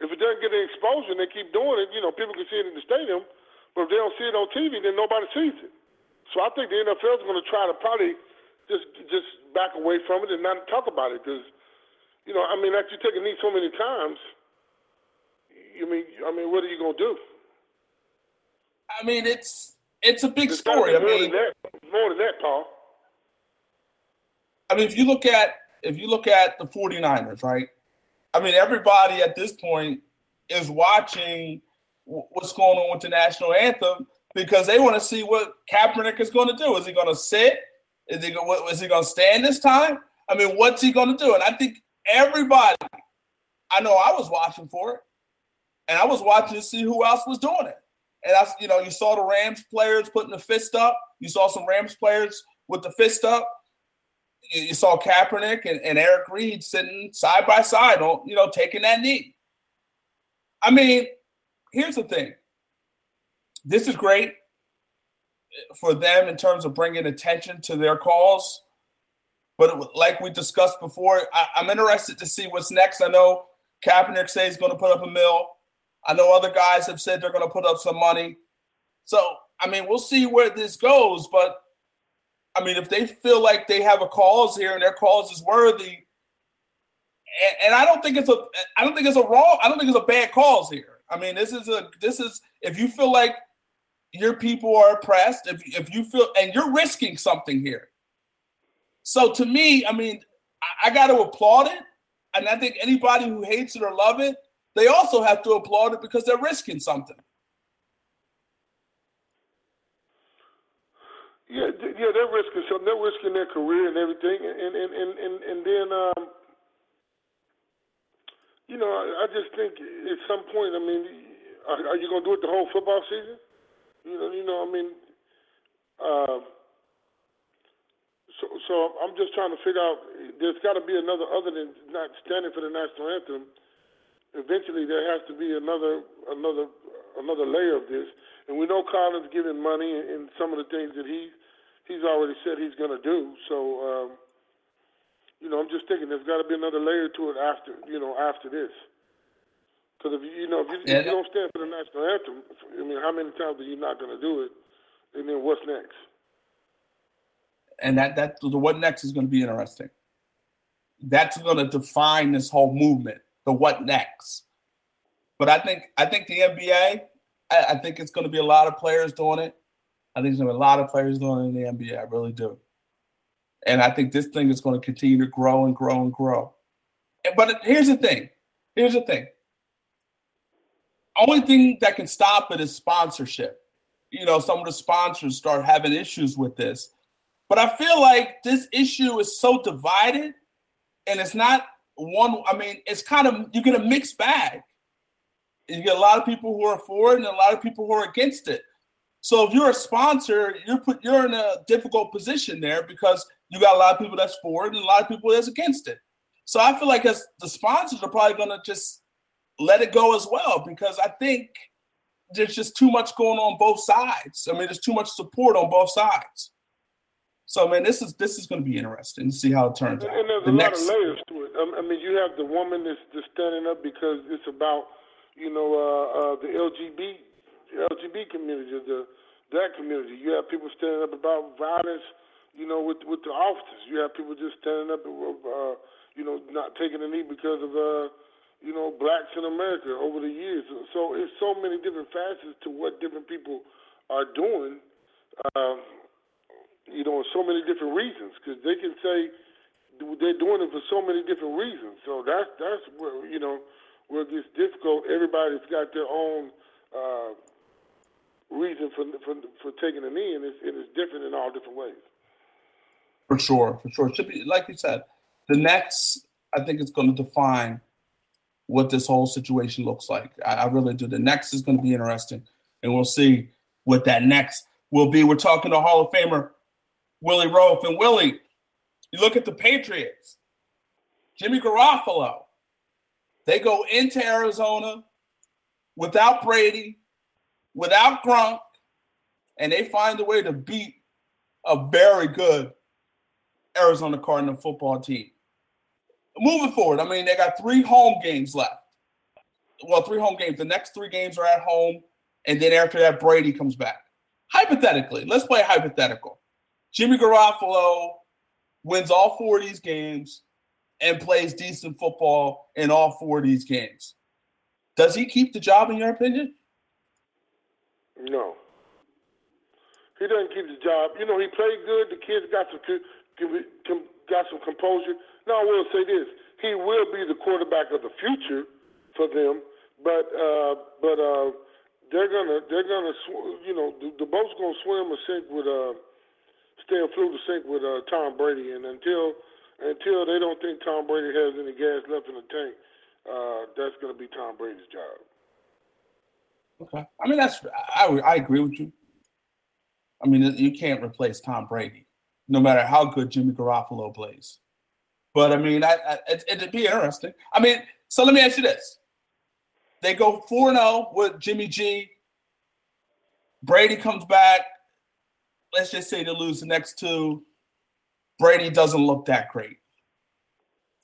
If it doesn't get any exposure and they keep doing it, you know, people can see it in the stadium but if they don't see it on TV, then nobody sees it. So I think the NFL is going to try to probably just just back away from it and not talk about it because, you know, I mean, after you take a knee so many times, you mean, I mean, what are you going to do? I mean, it's it's a big it's story. I more mean, than that, more than that, Paul. I mean, if you look at if you look at the 49ers, right? I mean, everybody at this point is watching what's going on with the national anthem because they want to see what Kaepernick is going to do. Is he going to sit? Is he is he going to stand this time? I mean, what's he going to do? And I think everybody, I know I was watching for it, and I was watching to see who else was doing it. And I, you know, you saw the Rams players putting the fist up. You saw some Rams players with the fist up. You saw Kaepernick and, and Eric Reid sitting side by side, on you know, taking that knee. I mean, here's the thing this is great for them in terms of bringing attention to their calls. But like we discussed before, I, am interested to see what's next. I know Kaepernick says he's going to put up a mill. I know other guys have said they're going to put up some money. So, I mean, we'll see where this goes. But, I mean, if they feel like they have a cause here and their cause is worthy, and, and I don't think it's a, I don't think it's a wrong, I don't think it's a bad cause here. I mean, this is a this is if you feel like your people are oppressed, if if you feel and you're risking something here. So to me, I mean, I, I got to applaud it, and I think anybody who hates it or love it, they also have to applaud it because they're risking something. Yeah, yeah, they're risking something. They're risking their career and everything, and and and and, and then. Um, you know, I, I just think at some point, I mean, are, are you going to do it the whole football season? You know, you know, I mean, uh, so so I'm just trying to figure out. There's got to be another other than not standing for the national anthem. Eventually, there has to be another another another layer of this. And we know Colin's giving money and some of the things that he he's already said he's going to do. So. Um, you know, I'm just thinking there's got to be another layer to it after, you know, after this. Because if you, you know, if you, yeah. if you don't stand for the national anthem, I mean, how many times are you not going to do it? And then what's next? And that that the what next is going to be interesting. That's going to define this whole movement. The what next. But I think I think the NBA. I, I think it's going to be a lot of players doing it. I think there's going to be a lot of players doing it in the NBA. I really do. And I think this thing is going to continue to grow and grow and grow. But here's the thing. Here's the thing. Only thing that can stop it is sponsorship. You know, some of the sponsors start having issues with this. But I feel like this issue is so divided and it's not one, I mean, it's kind of, you get a mixed bag. You get a lot of people who are for it and a lot of people who are against it. So if you're a sponsor, you're put you're in a difficult position there because you got a lot of people that's for it and a lot of people that's against it. So I feel like as the sponsors are probably going to just let it go as well because I think there's just too much going on both sides. I mean, there's too much support on both sides. So man, this is this is going to be interesting to see how it turns and, out. And there's the a next... lot of layers to it. I mean, you have the woman that's just standing up because it's about you know uh, uh, the LGBT LGBT community, the that community. You have people standing up about violence, you know, with with the officers. You have people just standing up, uh, you know, not taking a knee because of uh, you know, blacks in America over the years. So it's so many different facets to what different people are doing. Um, you know, so many different reasons because they can say they're doing it for so many different reasons. So that's that's where you know where it gets difficult. Everybody's got their own uh, reason for, for for taking a knee, and it's, it is different in all different ways. For sure, for sure. It should be like you said. The next, I think, it's going to define what this whole situation looks like. I, I really do. The next is going to be interesting, and we'll see what that next will be. We're talking to Hall of Famer Willie Roaf, and Willie, you look at the Patriots. Jimmy Garoppolo. They go into Arizona without Brady, without Gronk, and they find a way to beat a very good Arizona Cardinal football team. Moving forward, I mean, they got three home games left. Well, three home games. The next three games are at home, and then after that, Brady comes back. Hypothetically, let's play hypothetical. Jimmy Garoppolo wins all four of these games and plays decent football in all four of these games. Does he keep the job, in your opinion? No. He doesn't keep the job. You know, he played good. The kids got some got some composure. Now I will say this: he will be the quarterback of the future for them. But uh, but uh, they're gonna they're gonna sw- you know the, the boat's gonna swim or sink with uh stay afloat or sink with uh, Tom Brady, and until until they don't think Tom Brady has any gas left in the tank, uh, that's gonna be Tom Brady's job. Okay, I mean that's I I agree with you. I mean you can't replace Tom Brady, no matter how good Jimmy Garoppolo plays. But I mean, I, I, it, it'd be interesting. I mean, so let me ask you this: They go four zero oh with Jimmy G. Brady comes back. Let's just say they lose the next two. Brady doesn't look that great.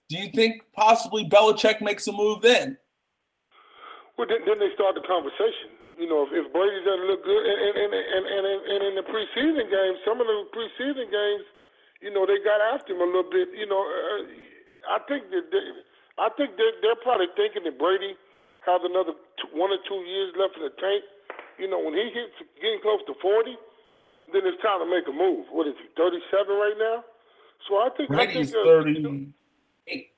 Do you think possibly Belichick makes a move then? Well, then, then they start the conversation. You know, if, if Brady doesn't look good, and and, and and in the preseason games, some of the preseason games, you know, they got after him a little bit. You know, uh, I think that they, I think they're, they're probably thinking that Brady has another one or two years left in the tank. You know, when he hits getting close to forty, then it's time to make a move. What is he, thirty-seven right now? So I think Brady's I think, thirty-eight.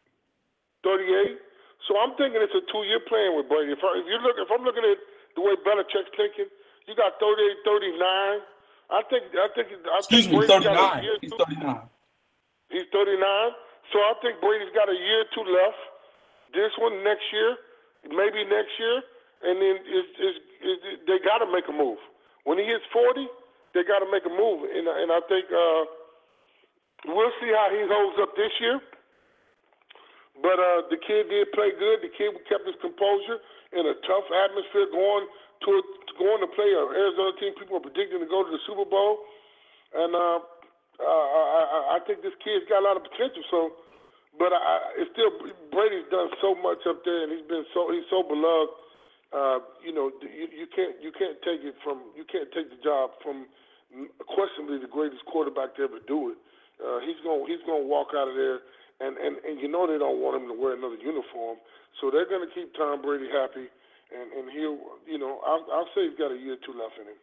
Thirty-eight. So I'm thinking it's a two-year plan with Brady. If, I, if you look, if I'm looking at the way Belichick's thinking, you got 38, 39. I think I think I Excuse think me, Brady's 39. got a year He's 39. He's 39. So I think Brady's got a year or two left. This one next year, maybe next year, and then it's, it's, it's, they got to make a move. When he hits 40, they got to make a move, and and I think uh, we'll see how he holds up this year. But uh, the kid did play good. The kid kept his composure in a tough atmosphere, going to going to play an Arizona team people are predicting to go to the Super Bowl, and uh, uh, I, I think this kid's got a lot of potential. So, but I, it's still Brady's done so much up there, and he's been so he's so beloved. Uh, you know, you, you can't you can't take it from you can't take the job from questionably the greatest quarterback to ever do it. Uh, he's going he's going to walk out of there, and, and and you know they don't want him to wear another uniform, so they're going to keep Tom Brady happy, and and he'll you know I'll, I'll say he's got a year or two left in him.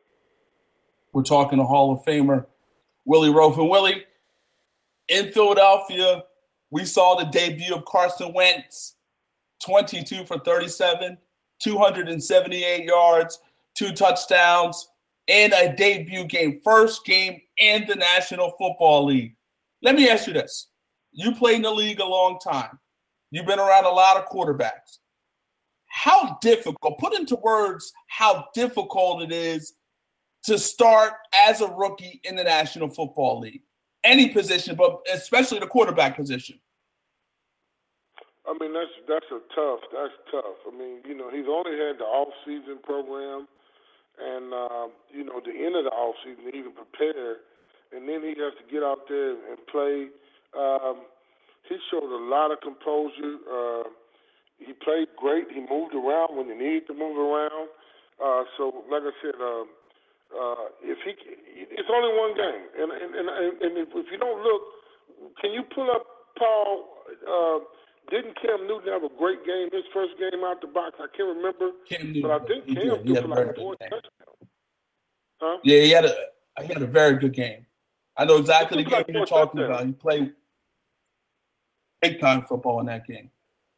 We're talking to Hall of Famer Willie Roaf. And Willie, in Philadelphia, we saw the debut of Carson Wentz, 22 for 37, 278 yards, two touchdowns, and a debut game, first game in the National Football League. Let me ask you this. You played in the league a long time. You've been around a lot of quarterbacks. How difficult, put into words how difficult it is to start as a rookie in the National Football League? Any position, but especially the quarterback position. I mean, that's that's a tough. That's tough. I mean, you know, he's only had the off season program, and uh, you know, the end of the off season to even prepare and then he has to get out there and play. Um, he showed a lot of composure. Uh, he played great. He moved around when he needed to move around. Uh, so, like I said, uh, uh, if he, it's only one game, and and and, and if, if you don't look, can you pull up Paul? Uh, didn't Cam Newton have a great game his first game out the box? I can't remember, Cam Newton, but I think Cam did. Threw for like four touchdowns. Huh? Yeah, he had a he had a very good game. I know exactly the game like you're talking about. He played big time football in that game.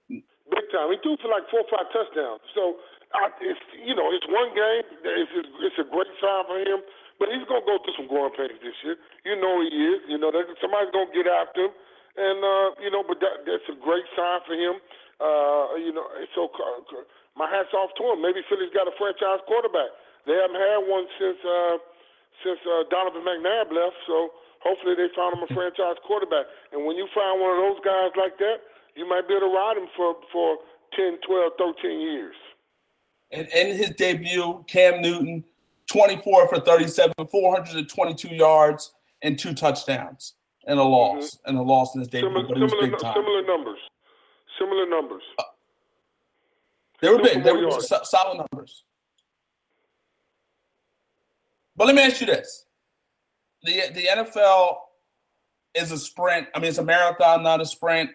Big time. He threw for like four or five touchdowns. So I, it's you know it's one game. It's a, it's a great sign for him. But he's gonna go through some growing pains this year. You know he is. You know that somebody's gonna get after him, and uh, you know. But that, that's a great sign for him. Uh, you know, so uh, my hats off to him. Maybe Philly's got a franchise quarterback. They haven't had one since uh, since uh, Donovan McNabb left. So hopefully they found him a franchise quarterback. And when you find one of those guys like that, you might be able to ride him for for 10, 12, 13 years. In, in his debut, Cam Newton, 24 for 37, 422 yards, and two touchdowns, and a loss, mm-hmm. and a loss in his debut, Similar, but it was similar, big time. similar numbers. Similar numbers. Uh, they were big. They were solid numbers. But let me ask you this: the the NFL is a sprint. I mean, it's a marathon, not a sprint.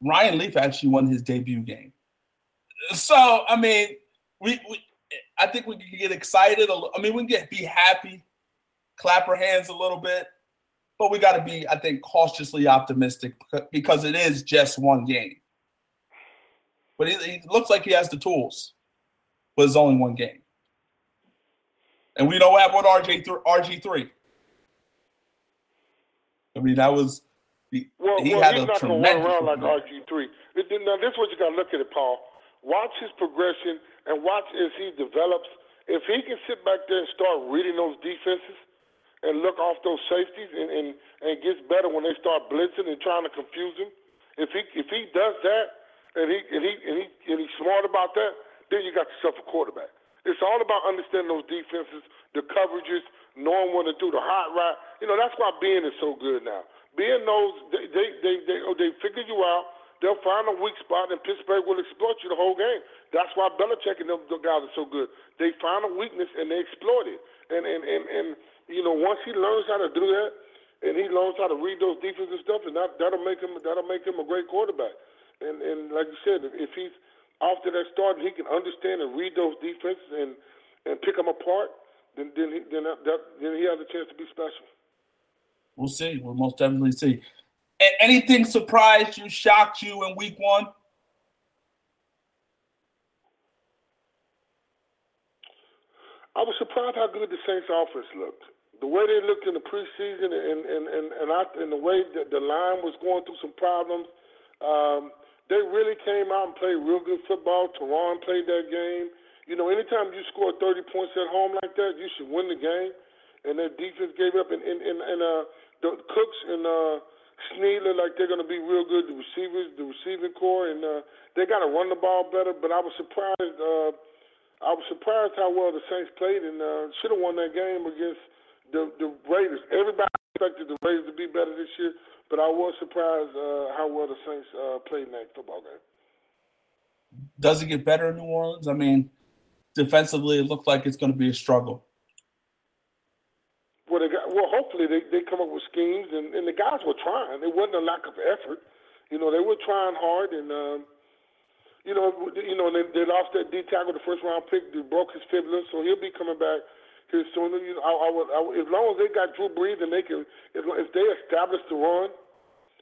Ryan Leaf actually won his debut game. So I mean, we, we I think we can get excited. I mean, we can get be happy, clap our hands a little bit, but we got to be, I think, cautiously optimistic because it is just one game. But he, looks like he has the tools, but it's only one game. And we don't have what RJ th- RG three. I mean, that was he, Well, he well had he's a not going to run around like. RG3. It- Now, this is what you got to look at it, Paul. Watch his progression and watch as he develops. If he can sit back there and start reading those defenses and look off those safeties and, and, and gets better when they start blitzing and trying to confuse him, if he if he does that and he and he and he and he's smart about that, then you got yourself a quarterback. It's all about understanding those defenses, the coverages, knowing when to do the hot route. You know that's why Ben is so good now. Ben knows they they they they, oh, they figure you out. They'll find a weak spot, and Pittsburgh will exploit you the whole game. That's why Belichick and them the guys are so good. They find a weakness and they exploit it. And and and and you know once he learns how to do that, and he learns how to read those defensive stuff, and that that'll make him that'll make him a great quarterback. And and like you said, if, he's after that start and he can understand and read those defenses and and pick them apart, then then he, then that, that then he has a chance to be special. We'll see. We'll most definitely see. A- anything surprised you, shocked you in week one? I was surprised how good the Saints offense looked. The way they looked in the preseason and and and and, I, and the way that the line was going through some problems, um, they really came out and played real good football. Terron played that game. You know, anytime you score 30 points at home like that, you should win the game. And their defense gave up, and and and, and uh, the Cooks and uh, Snead look like they're going to be real good. The receivers, the receiving corps, and uh, they got to run the ball better. But I was surprised. Uh, I was surprised how well the Saints played and uh, should have won that game against the the Raiders. Everybody expected the Raiders to be better this year, but I was surprised uh, how well the Saints uh, played in that football game. Does it get better in New Orleans? I mean, defensively, it looked like it's going to be a struggle. Well, they got, well, hopefully they, they come up with schemes, and, and the guys were trying. It wasn't a lack of effort. You know, they were trying hard, and um, you know, you know, they, they lost that D tackle, the first round pick, they broke his fibula, so he'll be coming back here soon. I, I would, I as long as they got Drew Brees and they can, if, if they establish the run,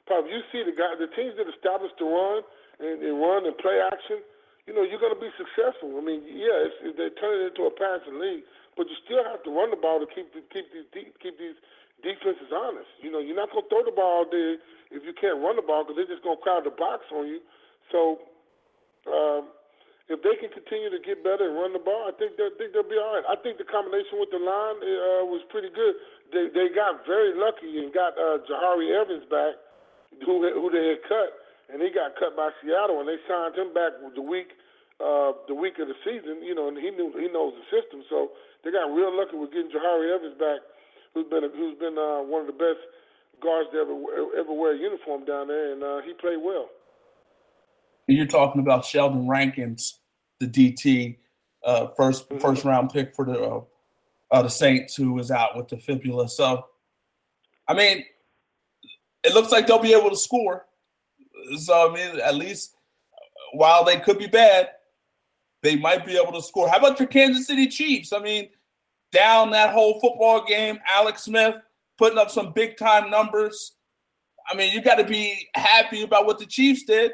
probably you see the guy, the teams that establish the run and, and run and play action, you know, you're going to be successful. I mean, yeah, it's, it, they turn it into a passing league, but you still have to run the ball to keep keep these keep these defenses honest. You know, you're not going to throw the ball there if you can't run the ball because they're just going to crowd the box on you. So um, if they can continue to get better and run the ball, I think they'll, think they'll be all right. I think the combination with the line uh, was pretty good. They they got very lucky and got uh, Jahri Evans back, who who they had cut, and he got cut by Seattle, and they signed him back the week uh, the week of the season. You know, and he knew he knows the system, so they got real lucky with getting Jahri Evans back, who's been a, who's been uh, one of the best guards to ever ever wear a uniform down there, and uh, he played well. You're talking about Sheldon Rankins, the DT, uh, 1st mm-hmm. first round pick for the uh, uh, the Saints, who was out with the fibula. So, I mean, it looks like they'll be able to score. So I mean, at least while they could be bad, they might be able to score. How about your Kansas City Chiefs? I mean, down that whole football game, Alex Smith putting up some big time numbers. I mean, you got to be happy about what the Chiefs did.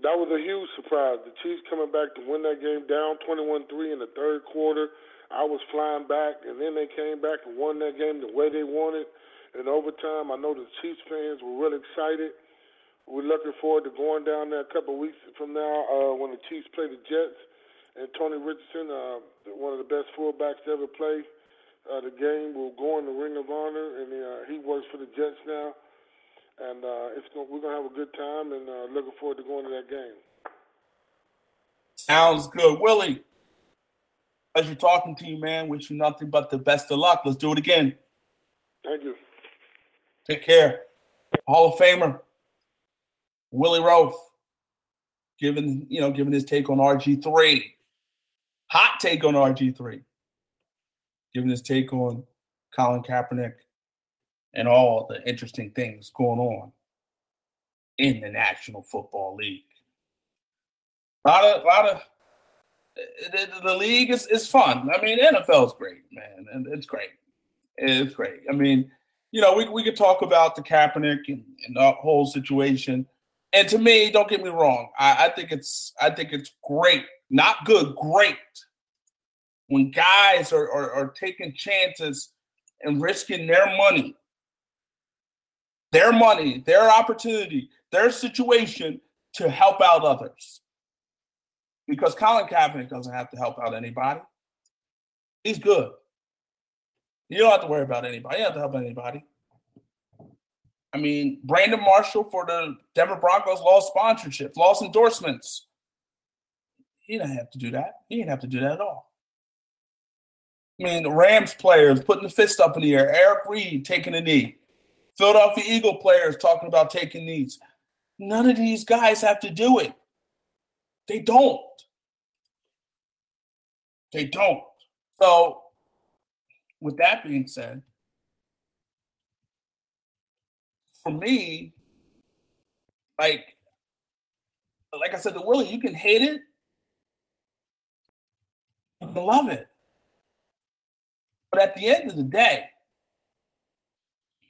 That was a huge surprise. The Chiefs coming back to win that game down 21 3 in the third quarter. I was flying back, and then they came back and won that game the way they wanted. In overtime, I know the Chiefs fans were really excited. We're looking forward to going down there a couple of weeks from now uh, when the Chiefs play the Jets. And Tony Richardson, uh, one of the best fullbacks to ever play uh, the game, will go in the Ring of Honor, and uh, he works for the Jets now. And uh, it's we're going to have a good time, and uh, looking forward to going to that game. Sounds good. Willie, as you're talking to you, man, wish you nothing but the best of luck. Let's do it again. Thank you. Take care. Hall of Famer, Willie Roaf, giving you know giving his take on RG three, hot take on RG three, giving his take on Colin Kaepernick, and all the interesting things going on in the National Football League. A lot of, a lot of eh, the, the league is, is fun. I mean, NFL is great, man, and it's great. It's great. I mean, you know, we, we could talk about the Kaepernick and, and the whole situation. And to me, don't get me wrong, I, I think it's I think it's great, not good, great. When guys are, are, are taking chances and risking their money, their money, their opportunity, their situation to help out others. Because Colin Kaepernick doesn't have to help out anybody. He's good. You don't have to worry about anybody. You don't have to help anybody. I mean, Brandon Marshall for the Denver Broncos lost sponsorship, lost endorsements. He didn't have to do that. He didn't have to do that at all. I mean, the Rams players putting the fist up in the air, Eric Reid taking a knee, Philadelphia Eagle players talking about taking knees. None of these guys have to do it. They don't. They don't. So with that being said, for me, like, like I said to Willie, you can hate it, love it. But at the end of the day,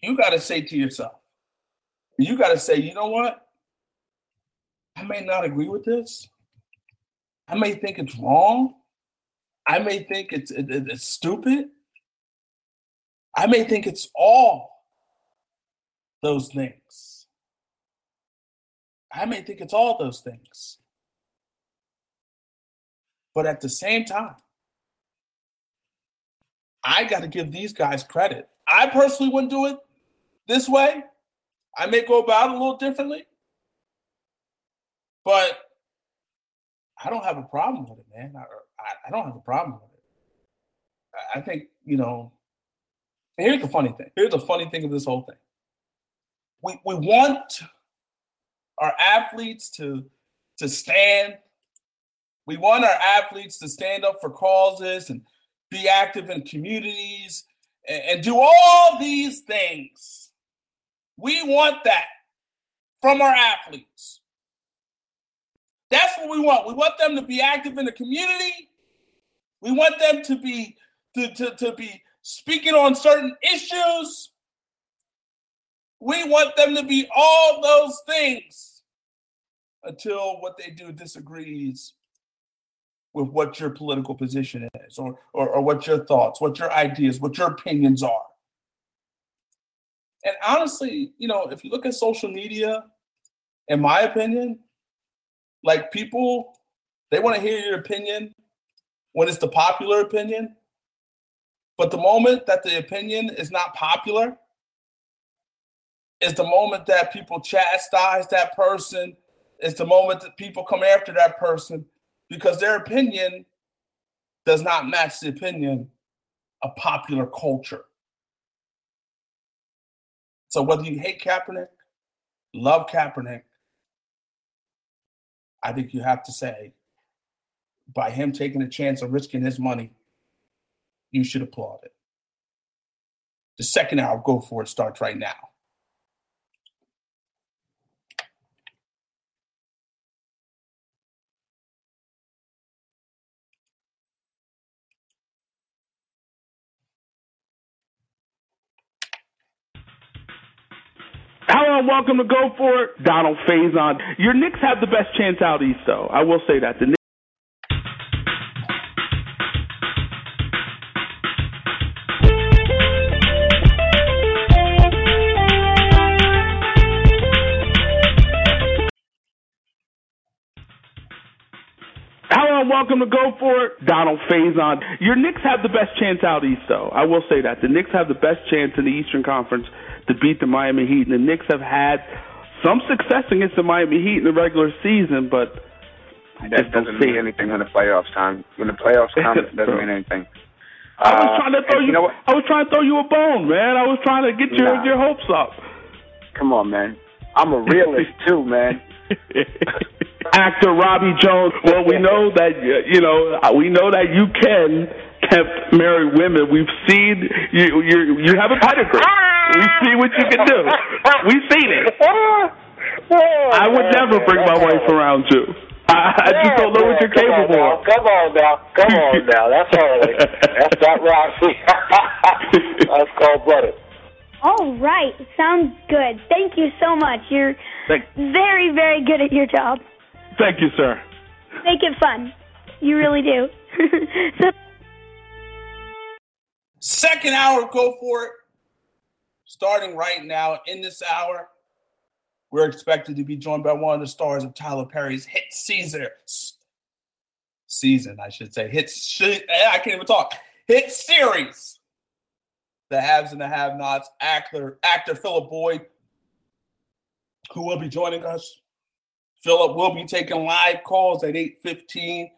you got to say to yourself, you got to say, you know what? I may not agree with this. I may think it's wrong. I may think it's, it, it's stupid. I may think it's all those things. I may think it's all those things. But at the same time, I got to give these guys credit. I personally wouldn't do it this way. I may go about it a little differently. But I don't have a problem with it, man. I, I, don't have a problem with it. I, I think, you know, here's the funny thing. Here's the funny thing of this whole thing. We we want our athletes to to stand. We want our athletes to stand up for causes and be active in communities and, and do all these things. We want that from our athletes. That's what we want. We want them to be active in the community. We want them to be to, to, to be speaking on certain issues. We want them to be all those things until what they do disagrees with what your political position is or, or, or what your thoughts, what your ideas, what your opinions are. And honestly, you know, if you look at social media, in my opinion, like people, they want to hear your opinion when it's the popular opinion. But the moment that the opinion is not popular is the moment that people chastise that person, is the moment that people come after that person because their opinion does not match the opinion of popular culture. So whether you hate Kaepernick, love Kaepernick, I think you have to say, by him taking a chance of risking his money, you should applaud it. The second hour Go For It starts right now. Hello and welcome to Go For It. Donald Faison. Your Knicks have the best chance out east, though. I will say that. The Knicks welcome to Go For It. Donald Faison. Your Knicks have the best chance out east, though. I will say that. The Knicks have the best chance in the Eastern Conference to beat the Miami Heat. And the Knicks have had some success against the Miami Heat in the regular season, but I That doesn't see mean anything when the playoffs time. When the playoffs come, it doesn't mean anything. I was Uh, trying to throw you. you know what? I was trying to throw you a bone, man. I was trying to get your Nah. your hopes up. Come on, man. I'm a realist *laughs* too, man. Actor Robbie Jones. Well, we know that you know we know that you can tempt married women. We've seen you. You you have a pedigree. We see what you can do. We've seen it. I would never bring my wife around you. I, I just don't know what you're capable of. Come on now, come on *laughs* now. That's early. That's not Roxy. *laughs* That's cold blooded. All right, sounds good. Thank you so much. You're Thank, very, very good at your job. thank you, sir. Make it fun. You really do. *laughs* so, Second hour, go for it. Starting right now in this hour, we're expected to be joined by one of the stars of Tyler Perry's hit Caesar season, I should say. Hit eh, I can't even talk. Hit series. The haves and the have-nots. Actor actor Philip Boyd, who will be joining us. Philip will be taking live calls at 8:15.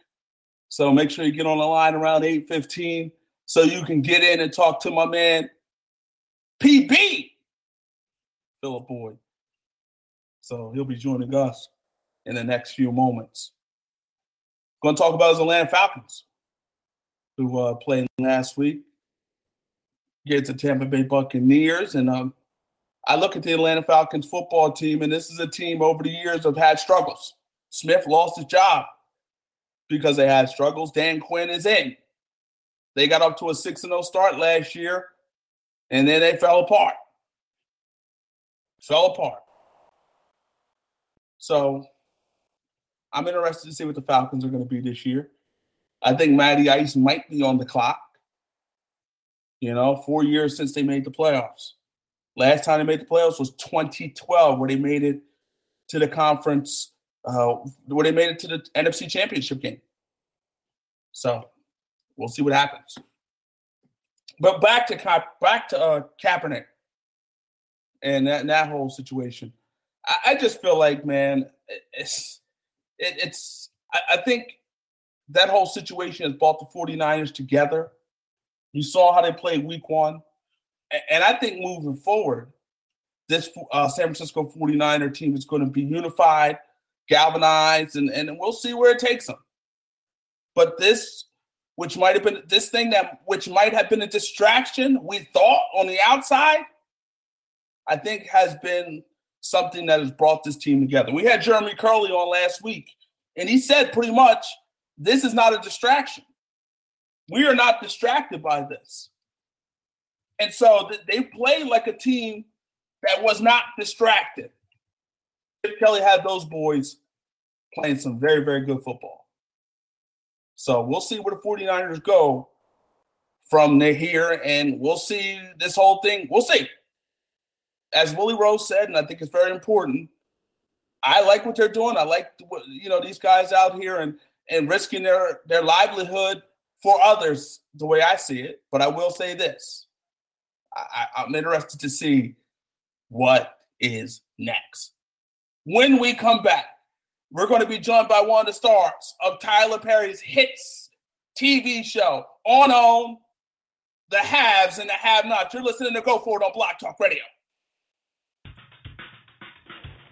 So make sure you get on the line around 8:15 so you can get in and talk to my man PB, Philip Boyd. So he'll be joining us in the next few moments. Going to talk about his Atlanta Falcons, who uh, played last week against the Tampa Bay Buccaneers, and um, I look at the Atlanta Falcons football team, and this is a team over the years have had struggles. Smith lost his job because they had struggles. Dan Quinn is in. They got up to a 6 0 start last year, and then they fell apart. Fell apart. So I'm interested to see what the Falcons are going to be this year. I think Matty Ice might be on the clock. You know, four years since they made the playoffs. Last time they made the playoffs was 2012, where they made it to the conference, uh, where they made it to the NFC Championship game. So we'll see what happens. But back to Ka- back to uh, Kaepernick and that, that whole situation. I, I just feel like, man, it's it, it's. I, I think that whole situation has brought the 49ers together. You saw how they played Week One, and I think moving forward, this uh, San Francisco 49er team is going to be unified, galvanized, and, and we'll see where it takes them. But this, which might have been this thing that which might have been a distraction, we thought on the outside, I think has been something that has brought this team together. We had Jeremy Kerley on last week, and he said pretty much this is not a distraction. We are not distracted by this. And so th- they play like a team that was not distracted. Chip Kelly had those boys playing some very, very good football. So we'll see where the 49ers go from here, and we'll see this whole thing. We'll see. As Willie Roaf said, and I think it's very important. I like what they're doing. I like you know these guys out here and and risking their their livelihood for others the way I see it. But I will say this: I, I'm interested to see what is next. When we come back, we're going to be joined by one of the stars of Tyler Perry's hits TV show on on the haves and the have nots. You're listening to Go For It on Block Talk Radio.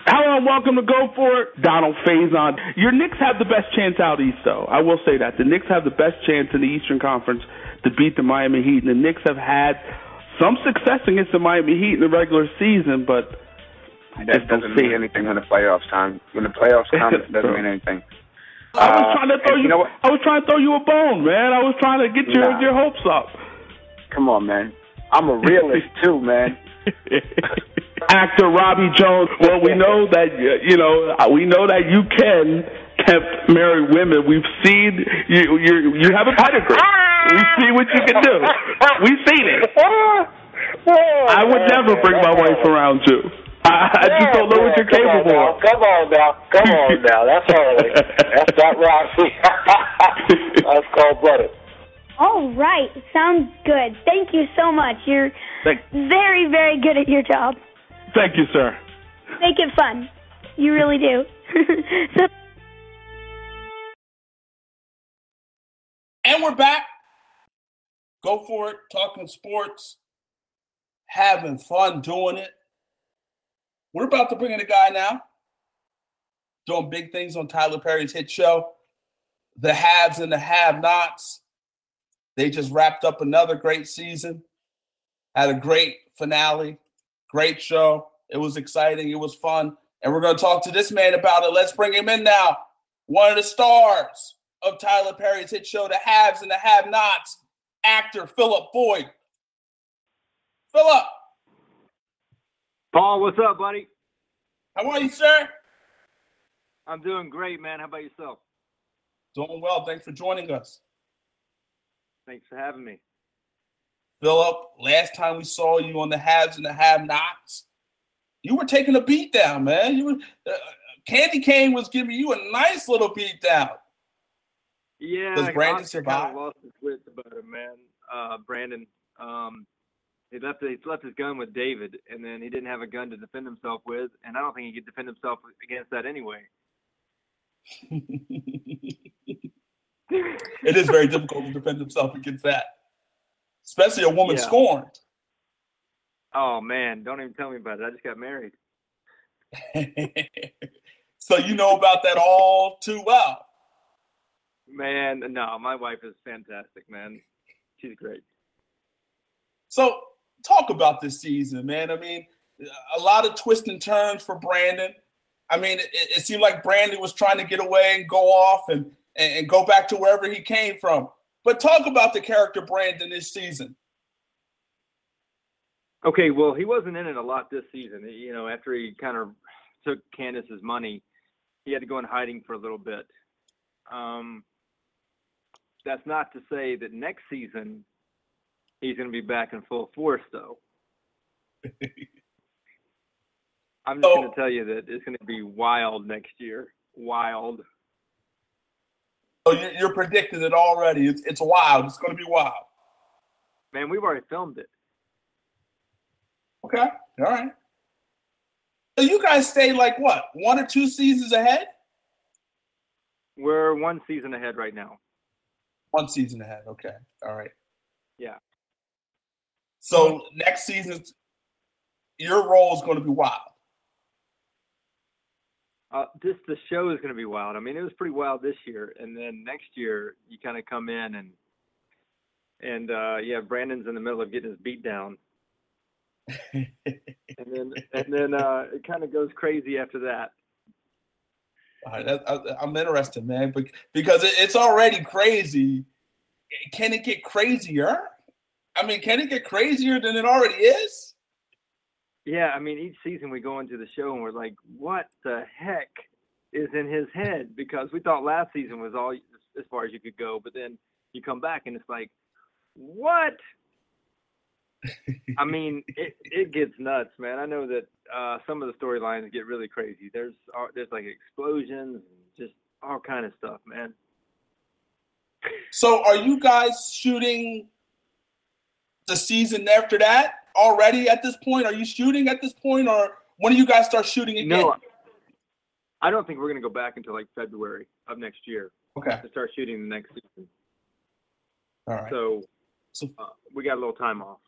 Hello and welcome to Go For It. Donald Faison. Your Knicks have the best chance out east, though. I will say that. The Knicks have the best chance in the Eastern Conference to beat the Miami Heat. And the Knicks have had some success against the Miami Heat in the regular season, but That just doesn't mean anything when the playoffs time. When the playoffs come, it doesn't mean anything. I was Uh, trying to throw you. you know? I was trying to throw you a bone, man. I was trying to get your Nah. your hopes up. Come on, man. I'm a realist *laughs* too, man. *laughs* Actor Robbie Jones. Well, we know that you know we know that you can tempt married women. We've seen you. You you have a pedigree. We see what you can do. We've seen it. *laughs* I would never bring my wife around you. I, I just don't know what you're capable of. Come on now, come on *laughs* now. That's Harley. That's not Roxy. *laughs* That's cold blooded. All right. Sounds good. Thank you so much. You're Thank, very, very good at your job. thank you, sir. Make it fun. You really do. *laughs* so, And we're back. Go for it. Talking sports. Having fun doing it. We're about to bring in a guy now. Doing big things on Tyler Perry's hit show. The haves and the have nots. They just wrapped up another great season. Had a great finale. Great show. It was exciting. It was fun. And we're going to talk to this man about it. Let's bring him in now. One of the stars of Tyler Perry's hit show, The Haves and the Have Nots, actor Philip Boyd. Philip, Paul, what's up, buddy? how are you, sir? I'm doing great, man. How about yourself? Doing well. Thanks for joining us. Thanks for having me. Philip, last time we saw you on The Haves and the Have Nots, you were taking a beat down, man. You were uh, Candy Cane was giving you a nice little beat down. Yeah, Does Brandon survive? Kind of lost his wits about it, man. Uh, Brandon, um, he left he left his gun with David, and then he didn't have a gun to defend himself with, and I don't think he could defend himself against that anyway. *laughs* it is very difficult to defend himself against that, especially a woman Yeah. scorned. Oh man, don't even tell me about it. I just got married. *laughs* so you know about that all too well. Man, no, my wife is fantastic, man. She's great. So talk about this season, man. I mean, a lot of twists and turns for Brandon. I mean, it, it seemed like Brandon was trying to get away and go off and, and, go back to wherever he came from. But talk about the character Brandon this season. Okay, well, he wasn't in it a lot this season. You know, after he kind of took Candace's money, he had to go in hiding for a little bit. Um, that's not to say that next season he's going to be back in full force, though. *laughs* I'm just So- going to tell you that it's going to be wild next year. Wild. So you're, you're predicting it already. It's, it's wild. It's going to be wild. Man, we've already filmed it. Okay. All right. So you guys stay like what? One or two seasons ahead? We're one season ahead right now. One season ahead. Okay. All right. Yeah. So next season, your role is going to be wild. Uh, just the show is going to be wild. I mean, it was pretty wild this year, and then next year you kind of come in and and uh, yeah, Brandon's in the middle of getting his beat down, *laughs* and then and then uh, it kind of goes crazy after that. All right, that, I, I'm interested, man, bec- because it, it's already crazy. Can it get crazier? I mean, can it get crazier than it already is? Yeah, I mean, each season we go into the show and we're like, what the heck is in his head? Because we thought last season was all as far as you could go, but then you come back and it's like, what? I mean, *laughs* it, it gets nuts, man. I know that uh, some of the storylines get really crazy. There's uh, there's like explosions and just all kind of stuff, man. So, are you guys shooting the season after that already at this point? Are you shooting at this point, or when do you guys start shooting again? No, I don't think we're gonna go back until like February of next year Okay. to start shooting the next season. All right. So, So- uh, we got a little time off,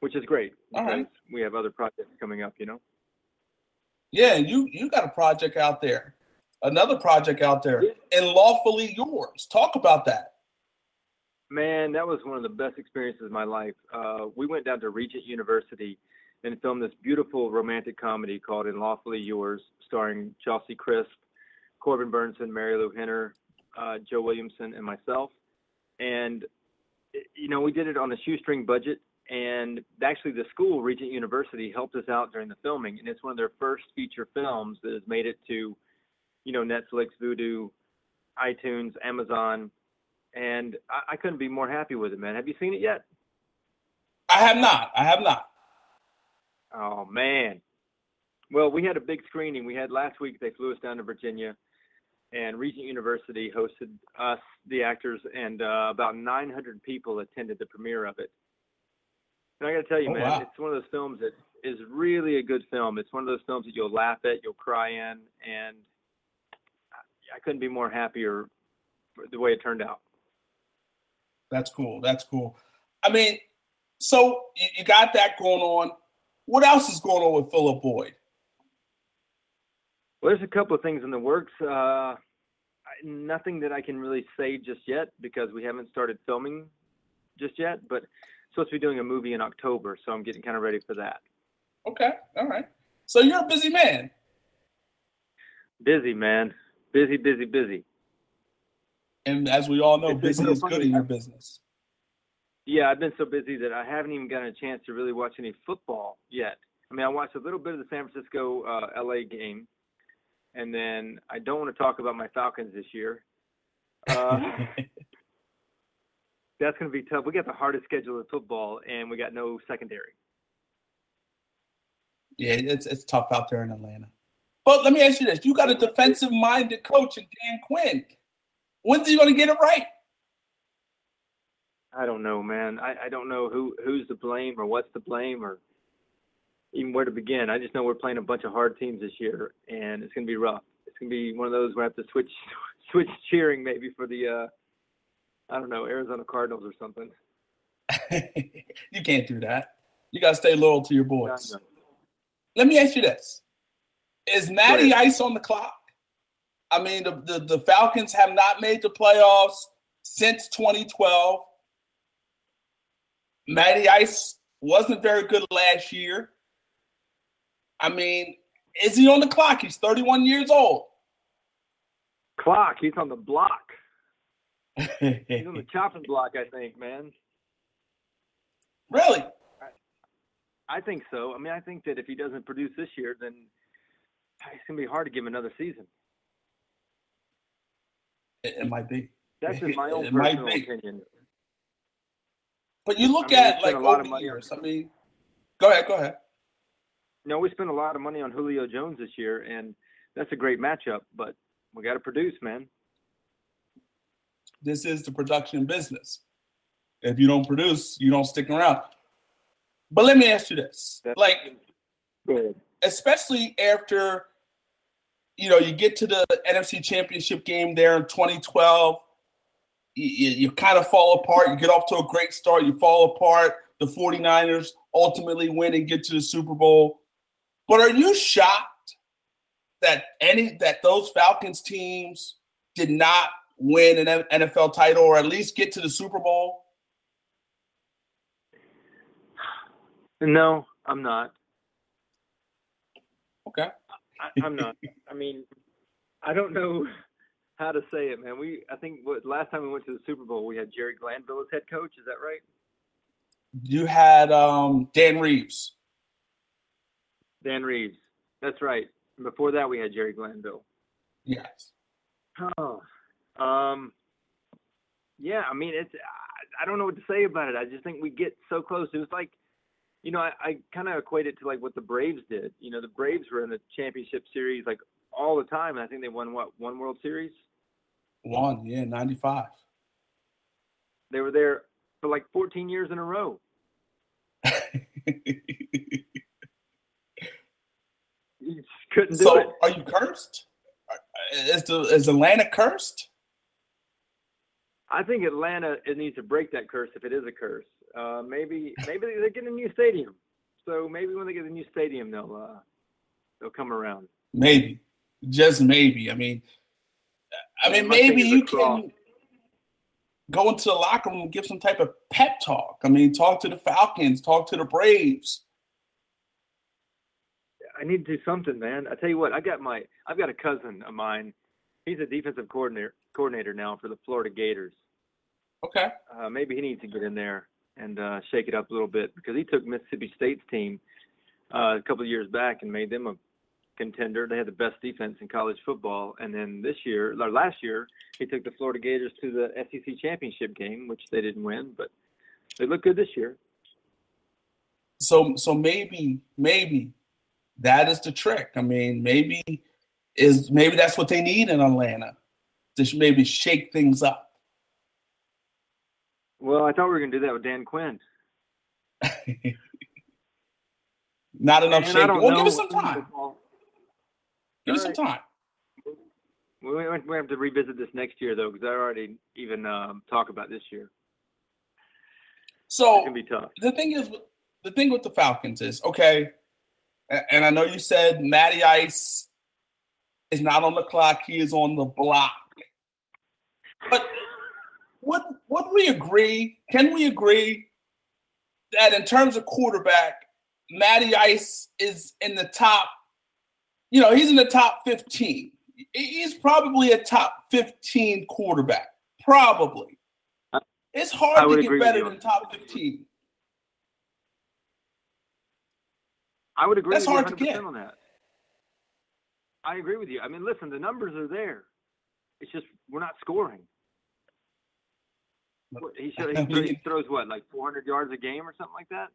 which is great All right. we have other projects coming up. You know. Yeah, you you got a project out there, another project out there, Unlawfully Yours. Talk about that. Man, that was one of the best experiences of my life. Uh, we went down to Regent University and filmed this beautiful romantic comedy called "Unlawfully Yours," starring Chelsea Crisp, Corbin Bernsen, Mary Lou Henner, uh, Joe Williamson, and myself. And you know, we did it on a shoestring budget and actually the school regent university helped us out during the filming and it's one of their first feature films that has made it to you know netflix vudu itunes amazon and I, I, couldn't be more happy with it man. Have you seen it yet? I have not. I have not. Oh man. Well we had a big screening. We had last week they flew us down to virginia and regent university hosted us the actors and uh, about 900 people attended the premiere of it. And I got to tell you, oh, man, wow. it's one of those films that is really a good film. It's one of those films that you'll laugh at, you'll cry in, and I couldn't be more happier the way it turned out. That's cool. That's cool. I mean, so you got that going on. What else is going on with Philip Boyd? Well, there's a couple of things in the works. Uh, nothing that I can really say just yet because we haven't started filming just yet. But supposed to be doing a movie in October, so I'm getting kind of ready for that. Okay, all right. So you're a busy man. Busy man, busy, busy, busy. And as we all know, it's busy is good in your business. Yeah, I've been so busy that I haven't even gotten a chance to really watch any football yet. I mean, I watched a little bit of the San Francisco uh, LA game, and then I don't want to talk about my Falcons this year. Uh, *laughs* that's going to be tough. We got the hardest schedule in football, and we got no secondary. Yeah, it's it's tough out there in Atlanta. But let me ask you this: You got a defensive-minded coach in Dan Quinn. When's he going to get it right? I don't know, man. I, I don't know who who's to blame or what's to blame or even where to begin. I just know we're playing a bunch of hard teams this year, and it's going to be rough. It's going to be one of those where I have to switch *laughs* switch cheering maybe for the uh, I don't know, Arizona Cardinals or something. *laughs* you can't do that. You got to stay loyal to your boys. Let me ask you this: Is Matty Ice on the clock? I mean, the, the, the Falcons have not made the playoffs since 2012. Matty Ice wasn't very good last year. I mean, is he on the clock? He's 31 years old. Clock. He's on the block. *laughs* He's on the chopping block, I think, man. Really? I, I think so. I mean, I think that if he doesn't produce this year, then it's gonna be hard to give him another season. It, it might be. That's in my own it personal opinion. But you look I mean, at like over the years. I mean, go ahead, go ahead. No, we spent a lot of money on Julio Jones this year, and that's a great matchup. But we got to produce, man this is the production business. If you don't produce, you don't stick around. But let me ask you this: like, especially after you know you get to the NFC Championship game there in 2012, you, you, kind of fall apart. You get off to a great start, you fall apart. The 49ers ultimately win and get to the Super Bowl. But are you shocked that any that those Falcons teams did not win an NFL title or at least get to the Super Bowl? No, I'm not. I, *laughs* am not. I mean, I don't know how to say it, man. We, I think, what, last time we went to the Super Bowl, we had Jerry Glanville as head coach. Is that right? You had um, Dan Reeves. Dan Reeves. That's right. Before that, we had Jerry Glanville. Yes. Oh, um, yeah, I mean, it's I, I don't know what to say about it. I just think we get so close. It was like, you know, I, I kind of equate it to like what the Braves did. You know, the Braves were in the championship series like all the time. And I think they won what one World Series. One, yeah, ninety five. They were there for like 14 years in a row. *laughs* you couldn't do it. so, it. are you cursed? Is the is Atlanta cursed? I think Atlanta it needs to break that curse if it is a curse. Uh, maybe maybe they're getting a new stadium, so maybe when they get a new stadium, they'll uh, They'll come around. Maybe, just maybe. I mean, I mean, maybe you can go into the locker room and give some type of pep talk. I mean, talk to the Falcons, talk to the Braves. I need to do something, man. I tell you what, I got my I've got a cousin of mine. He's a defensive coordinator coordinator now for the Florida Gators. Okay. Uh, maybe he needs to get in there and uh, shake it up a little bit because he took Mississippi State's team uh, a couple of years back and made them a contender. They had the best defense in college football, and then this year, or last year, he took the Florida Gators to the SEC championship game, which they didn't win, but they look good this year. So so maybe maybe that is the trick. I mean, maybe is maybe that's what they need in Atlanta to maybe shake things up. Well, I thought we were going to do that with Dan Quinn. *laughs* Not enough shaking. Well, know give us some time. Give us some time. We we we have to revisit this next year though, because I already even um, talk about this year. So gonna be tough. the thing is, the thing with the Falcons is okay, and I know you said Matty Ice is not on the clock; he is on the block. But would would we agree? Can we agree that in terms of quarterback, Matty Ice is in the top? You know, he's in the top fifteen. He's probably a top fifteen quarterback, probably. It's hard to get better than top fifteen. I would agree That's with hard you to 100% get. on that. I agree with you. I mean, listen, the numbers are there. It's just we're not scoring. What, he, should, I he, *laughs* throws, he throws what, like 400 yards a game or something like that?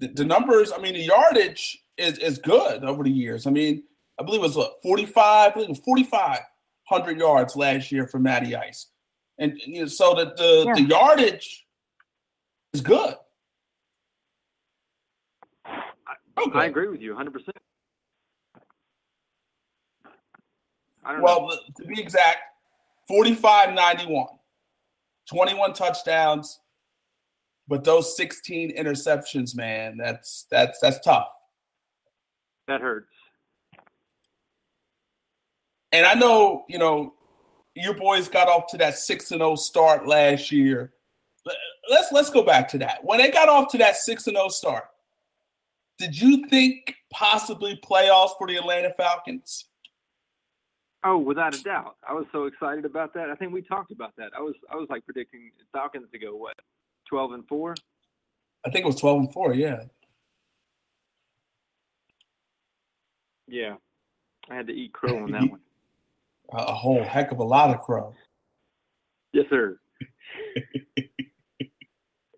the, the numbers, I mean, the yardage is, is good over the years. I mean, I believe it was what, 45, I believe it was 4,500 yards last year for Matty Ice. And you know, so that the, the yardage is good. Okay. I oh, agree with you 100%. I don't know. Well, to be exact, 45 91, 21 touchdowns, but those 16 interceptions, man, that's that's that's tough. That hurts. And I know, you know, your boys got off to that 6 and 0 start last year. Let- Let's let's go back to that. When they got off to that 6 and 0 start, did you think possibly playoffs for the Atlanta Falcons? Oh, without a doubt. I was so excited about that. I think we talked about that. I was I was like predicting Falcons to go what, 12 and 4? I think it was 12 and 4, yeah. Yeah. I had to eat *laughs* crow on that one. A, a whole heck of a lot of crow. Yes, sir. *laughs*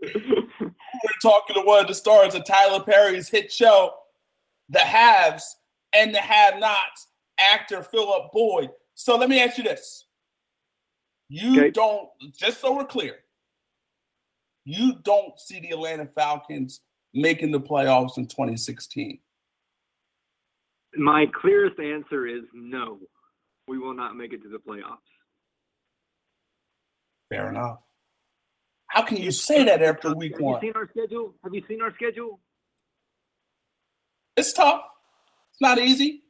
We're talking to one of the stars of Tyler Perry's hit show, The Haves and the Have Nots, actor Philip Boyd. So let me ask you this. You Okay. don't, just so we're clear, you don't see the Atlanta Falcons making the playoffs in 2016. My clearest answer is no. We will not make it to the playoffs. Fair enough. How can you say that after week Have one? you seen our schedule? Have you seen our schedule? It's tough. It's not easy.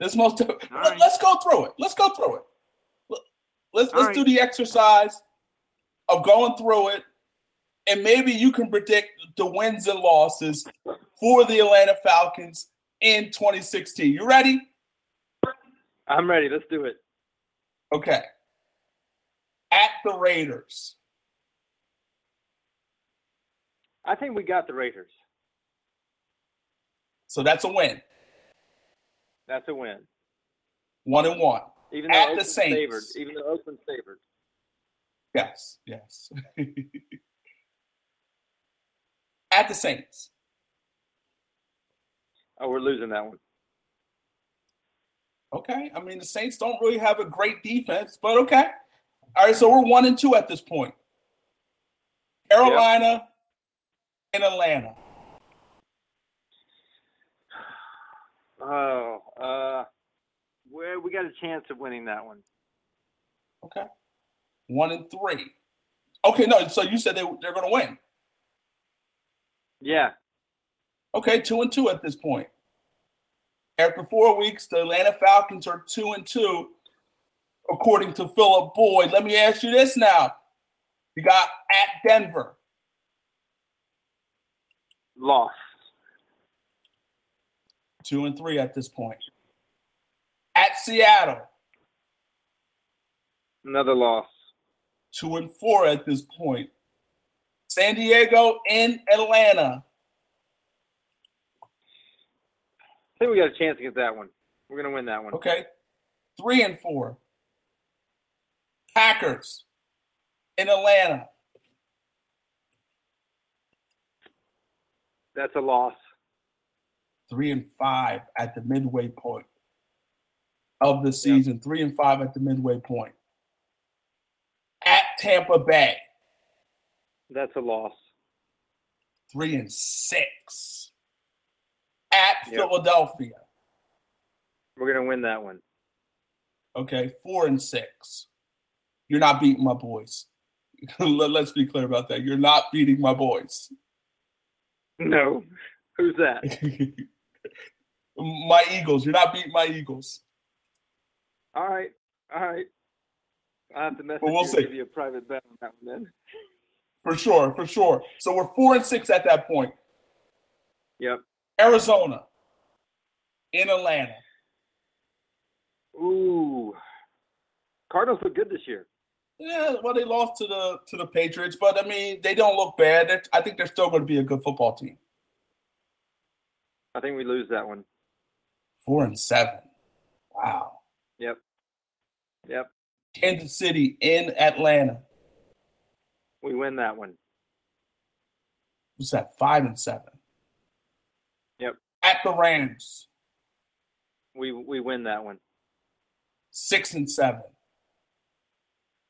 It's most. *laughs* right. Let's go through it. Let's go through it. Let- Let's All let's right. do the exercise of going through it, and maybe you can predict the wins and losses for the Atlanta Falcons in 2016. You ready? I'm ready. Let's do it. Okay. At the Raiders. I think we got the Raiders. So that's a win. That's a win. One and one. Even though At the Saints. favored. Even though Oakland's favored. Yes, yes. *laughs* At the Saints. Oh, we're losing that one. Okay. I mean, the Saints don't really have a great defense, but okay. All right, so we're one and two at this point. Carolina and Atlanta. *sighs* Oh, uh, where we got a chance of winning that one. Okay. One and three. Okay, no, so you said they, they're going to win. Yeah, Okay, two and two at this point. After four weeks, the Atlanta Falcons are two and two, according to Philip Boyd. Let me ask you this now. You got at Denver. Loss. Two and three at this point. At Seattle. Another loss. Two and four at this point. San Diego and Atlanta. I think we got a chance to get that one. We're gonna win that one. Okay. Three and four. Packers in Atlanta. That's a loss. Three and five at the midway point of the season. Three and five at the midway point. At Tampa Bay. That's a loss. Three and six. At Yep. Philadelphia. We're gonna win that one. Okay, four and six. You're not beating my boys. *laughs* Let's be clear about that. You're not beating my boys. No. Who's that? *laughs* my Eagles. You're not beating my Eagles. All right. All right. I have to message Well, we'll you see. give you a private bet on that one then. For sure, for sure. So we're four and six at that point. Yep. Arizona in Atlanta. Ooh. Cardinals look good this year. Yeah, well, they lost to the to the Patriots, but I mean, they don't look bad. They're- I think they're still going to be a good football team. I think we lose that one. Four and seven. Wow. Yep. Yep. Kansas City in Atlanta. We win that one. What's that? Five and seven. Yep. At the Rams, We we win that one. six and seven.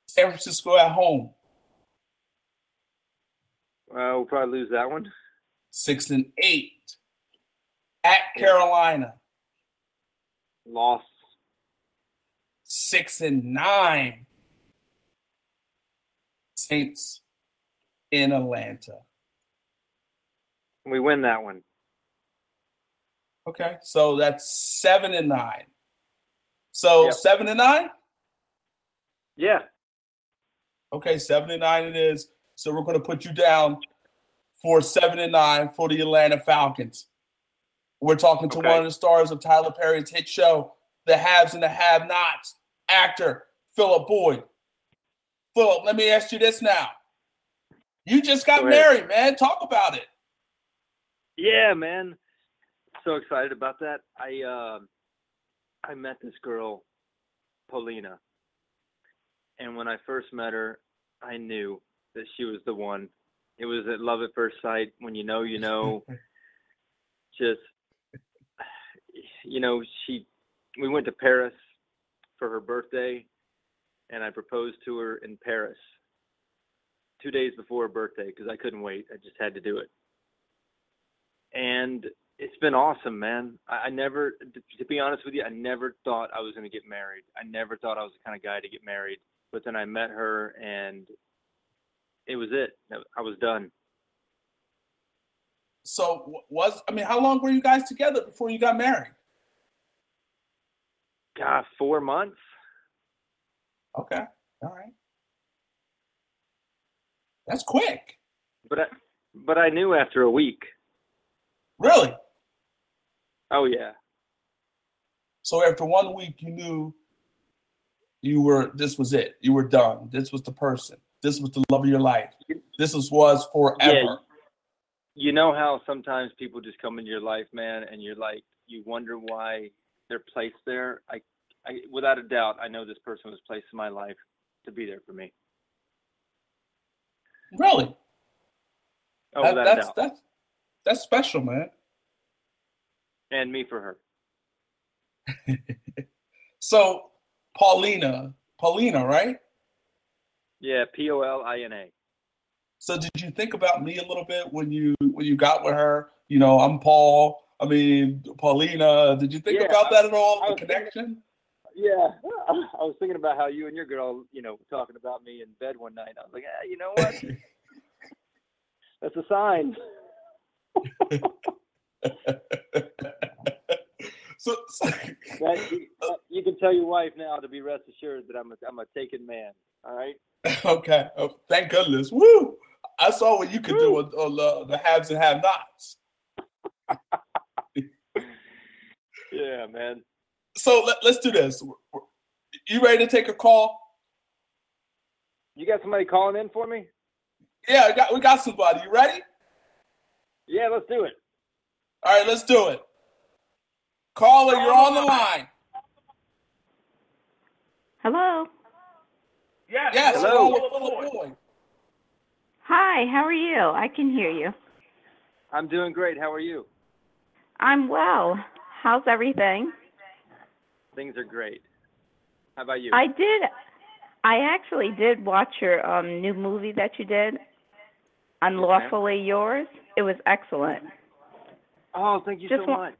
San Francisco at home, Uh, we'll probably lose that one. six and eight. At Carolina, Loss. six and nine. Saints in Atlanta. We win that one. Okay, so that's seven and nine. So Yep. seven and nine. Yeah. Okay, seven and nine it is. So we're going to put you down for seven and nine for the Atlanta Falcons. We're talking to Okay. one of the stars of Tyler Perry's hit show, The Haves and the Have Nots, actor Philip Boyd. Philip, let me ask you this now. You just got Go married, man. Talk about it. Yeah, man. So excited about that. I um I met this girl, Paulina. And when I first met her, I knew that she was the one. It was at love at first sight. When you know, you know. *laughs* Just you know, she we went to Paris for her birthday and I proposed to her in Paris. 2 days before her birthday because I couldn't wait. I just had to do it and it's been awesome, man. I, I never, to be honest with you, I never thought I was going to get married. I never thought I was the kind of guy to get married. But then I met her, and it was it. I was done. So was I mean, how long were you guys together before you got married? God, four months. Okay. All right. That's quick. But I, but I knew after a week. Really? Oh yeah, So after one week, you knew you were this was it. You were done. This was the person. This was the love of your life. This was was forever. you know how sometimes people just come into your life, man, and you're like, you wonder why they're placed there. I, I, without a doubt, I know this person was placed in my life to be there for me. Really? Oh, That- without a that's doubt. that's that's special, man. and me for her. *laughs* So Paulina, Paulina, right? Yeah, P O L I N A. So did you think about me a little bit when you when you got with her? You know, I'm Paul. I mean, Paulina. Did you think Yeah, about that at all? I The was thinking- connection? Yeah, *laughs* I was thinking about how you and your girl, you know, talking about me in bed one night. I was like, ah, you know what? *laughs* That's a sign. *laughs* So, so That, you, you can tell your wife now to be rest assured that I'm a, I'm a taken man. All right. okay. Oh, thank goodness. Woo! I saw what you could do on, on uh, the haves and have nots. Yeah, man. So let, let's do this. You ready to take a call? You got somebody calling in for me? Yeah, we got we got somebody. You ready? Yeah, let's do it. All right, let's do it. Caller, you're on the line. Hello. Yes. Yes, Hello. hello, Hi, how are you? I can hear you. I'm doing great. How are you? I'm well. How's everything? Things are great. How about you? I did I actually did watch your um new movie that you did. Unlawfully Yours. It was excellent. oh, thank you Just so much.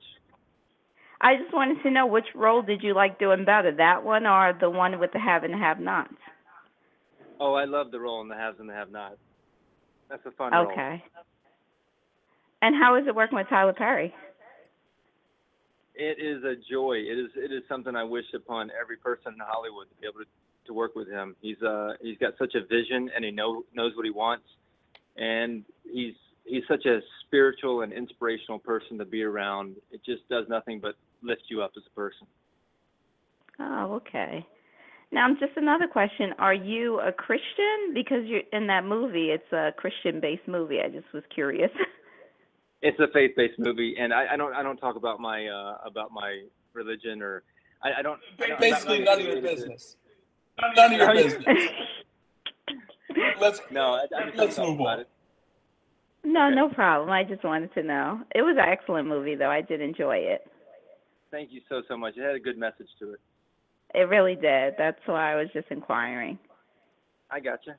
I just wanted to know which role did you like doing better, that one or the one with the have and have nots? Oh, I love the role in the haves and the have-nots. That's a fun role. Okay. And how is it working with Tyler Perry? It is a joy. It is it is something I wish upon every person in Hollywood to be able to, to work with him. He's uh he's got such a vision and he know knows what he wants, and he's he's such a spiritual and inspirational person to be around. It just does nothing but lift you up as a person. Oh, okay. Now, just another question. Are you a Christian? Because you're in that movie, it's a Christian-based movie. I just was curious. *laughs* It's a faith-based movie, and I, I don't I don't talk about my uh about my religion or I, I don't. I don't- Basically, none of your business. None of your business. *laughs* Let's No, I, I let's don't talk move about on. it. no, no problem. I just wanted to know. It was an excellent movie, though. I did enjoy it. Thank you so so much. It had a good message to it. It really did. That's why I was just inquiring. I gotcha.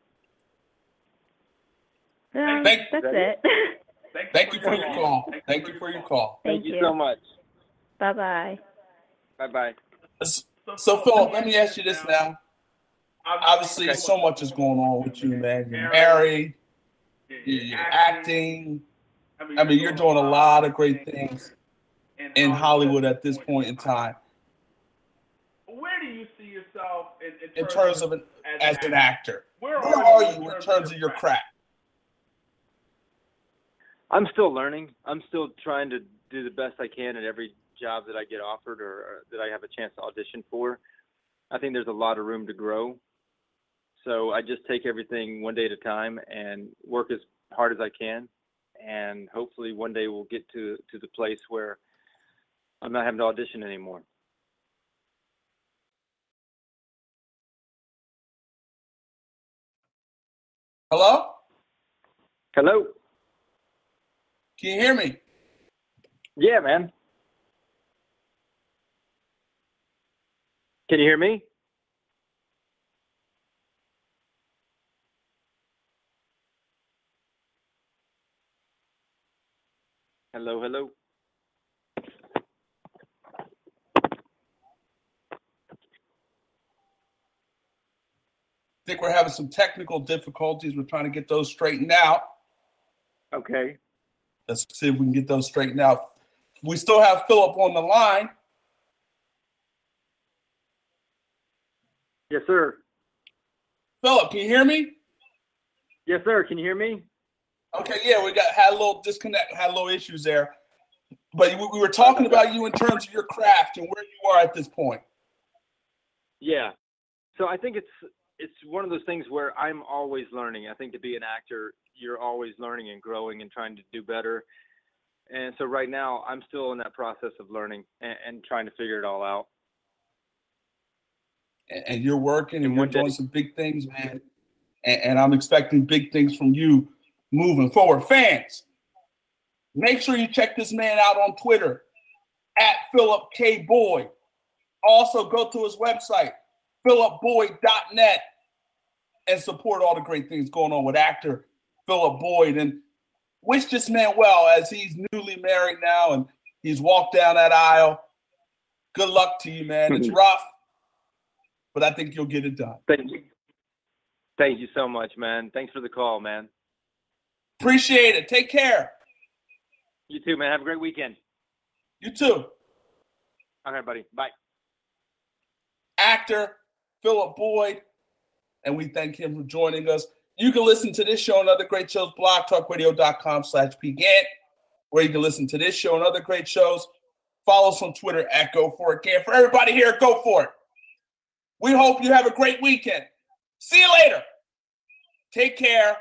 Um, Thank- that's it. *laughs* thank you for your call. Thank you for your call. Thank you you. so much. Bye bye. Bye bye. So, Philip, let me ask you this now. Obviously, so much is going on with you, man. You're married, you're acting. I mean, you're doing a lot of great things in Hollywood at this point in time. Where do you see yourself in, In terms of an, as an actor, Where where are you in terms of your craft? I'm still learning. I'm still trying to do the best I can at every job that I get offered or, or that I have a chance to audition for. I think there's a lot of room to grow. So I just take everything one day at a time and work as hard as I can. And hopefully one day we'll get to, to the place where I'm not having to audition anymore. Hello? Hello? Can you hear me? Yeah, man. Can you hear me? Hello, hello. I think we're having some technical difficulties. We're trying to get those straightened out. Okay. Let's see if we can get those straightened out. We still have Philip on the line. Yes, sir. Philip, can you hear me? Yes, sir. Can you hear me? Okay, yeah, we got had a little disconnect, had a little issues there. But we, we were talking about you in terms of your craft and where you are at this point. Yeah. So I think it's it's one of those things where I'm always learning. I think to be an actor, you're always learning and growing and trying to do better. And so right now, I'm still in that process of learning and, and trying to figure it all out. And, and you're working and And you're day- doing some big things, man. And, and I'm expecting big things from you moving forward. Fans, make sure you check this man out on Twitter at Philip K. Boyd. Also, go to his website, philipboyd.net, and support all the great things going on with actor Philip Boyd. And wish this man well as he's newly married now and he's walked down that aisle. Good luck to you, man. It's *laughs* rough, but I think you'll get it done. Thank you. Thank you so much, man. Thanks for the call, man. Appreciate it. Take care. You too, man. Have a great weekend. You too. Okay, buddy. Bye. Actor Philip Boyd, and we thank him for joining us. You can listen to this show and other great shows, blogtalkradio.com slash pgant, where you can listen to this show and other great shows. Follow us on Twitter at Go For It. For everybody here, go for it. We hope you have a great weekend. See you later. Take care.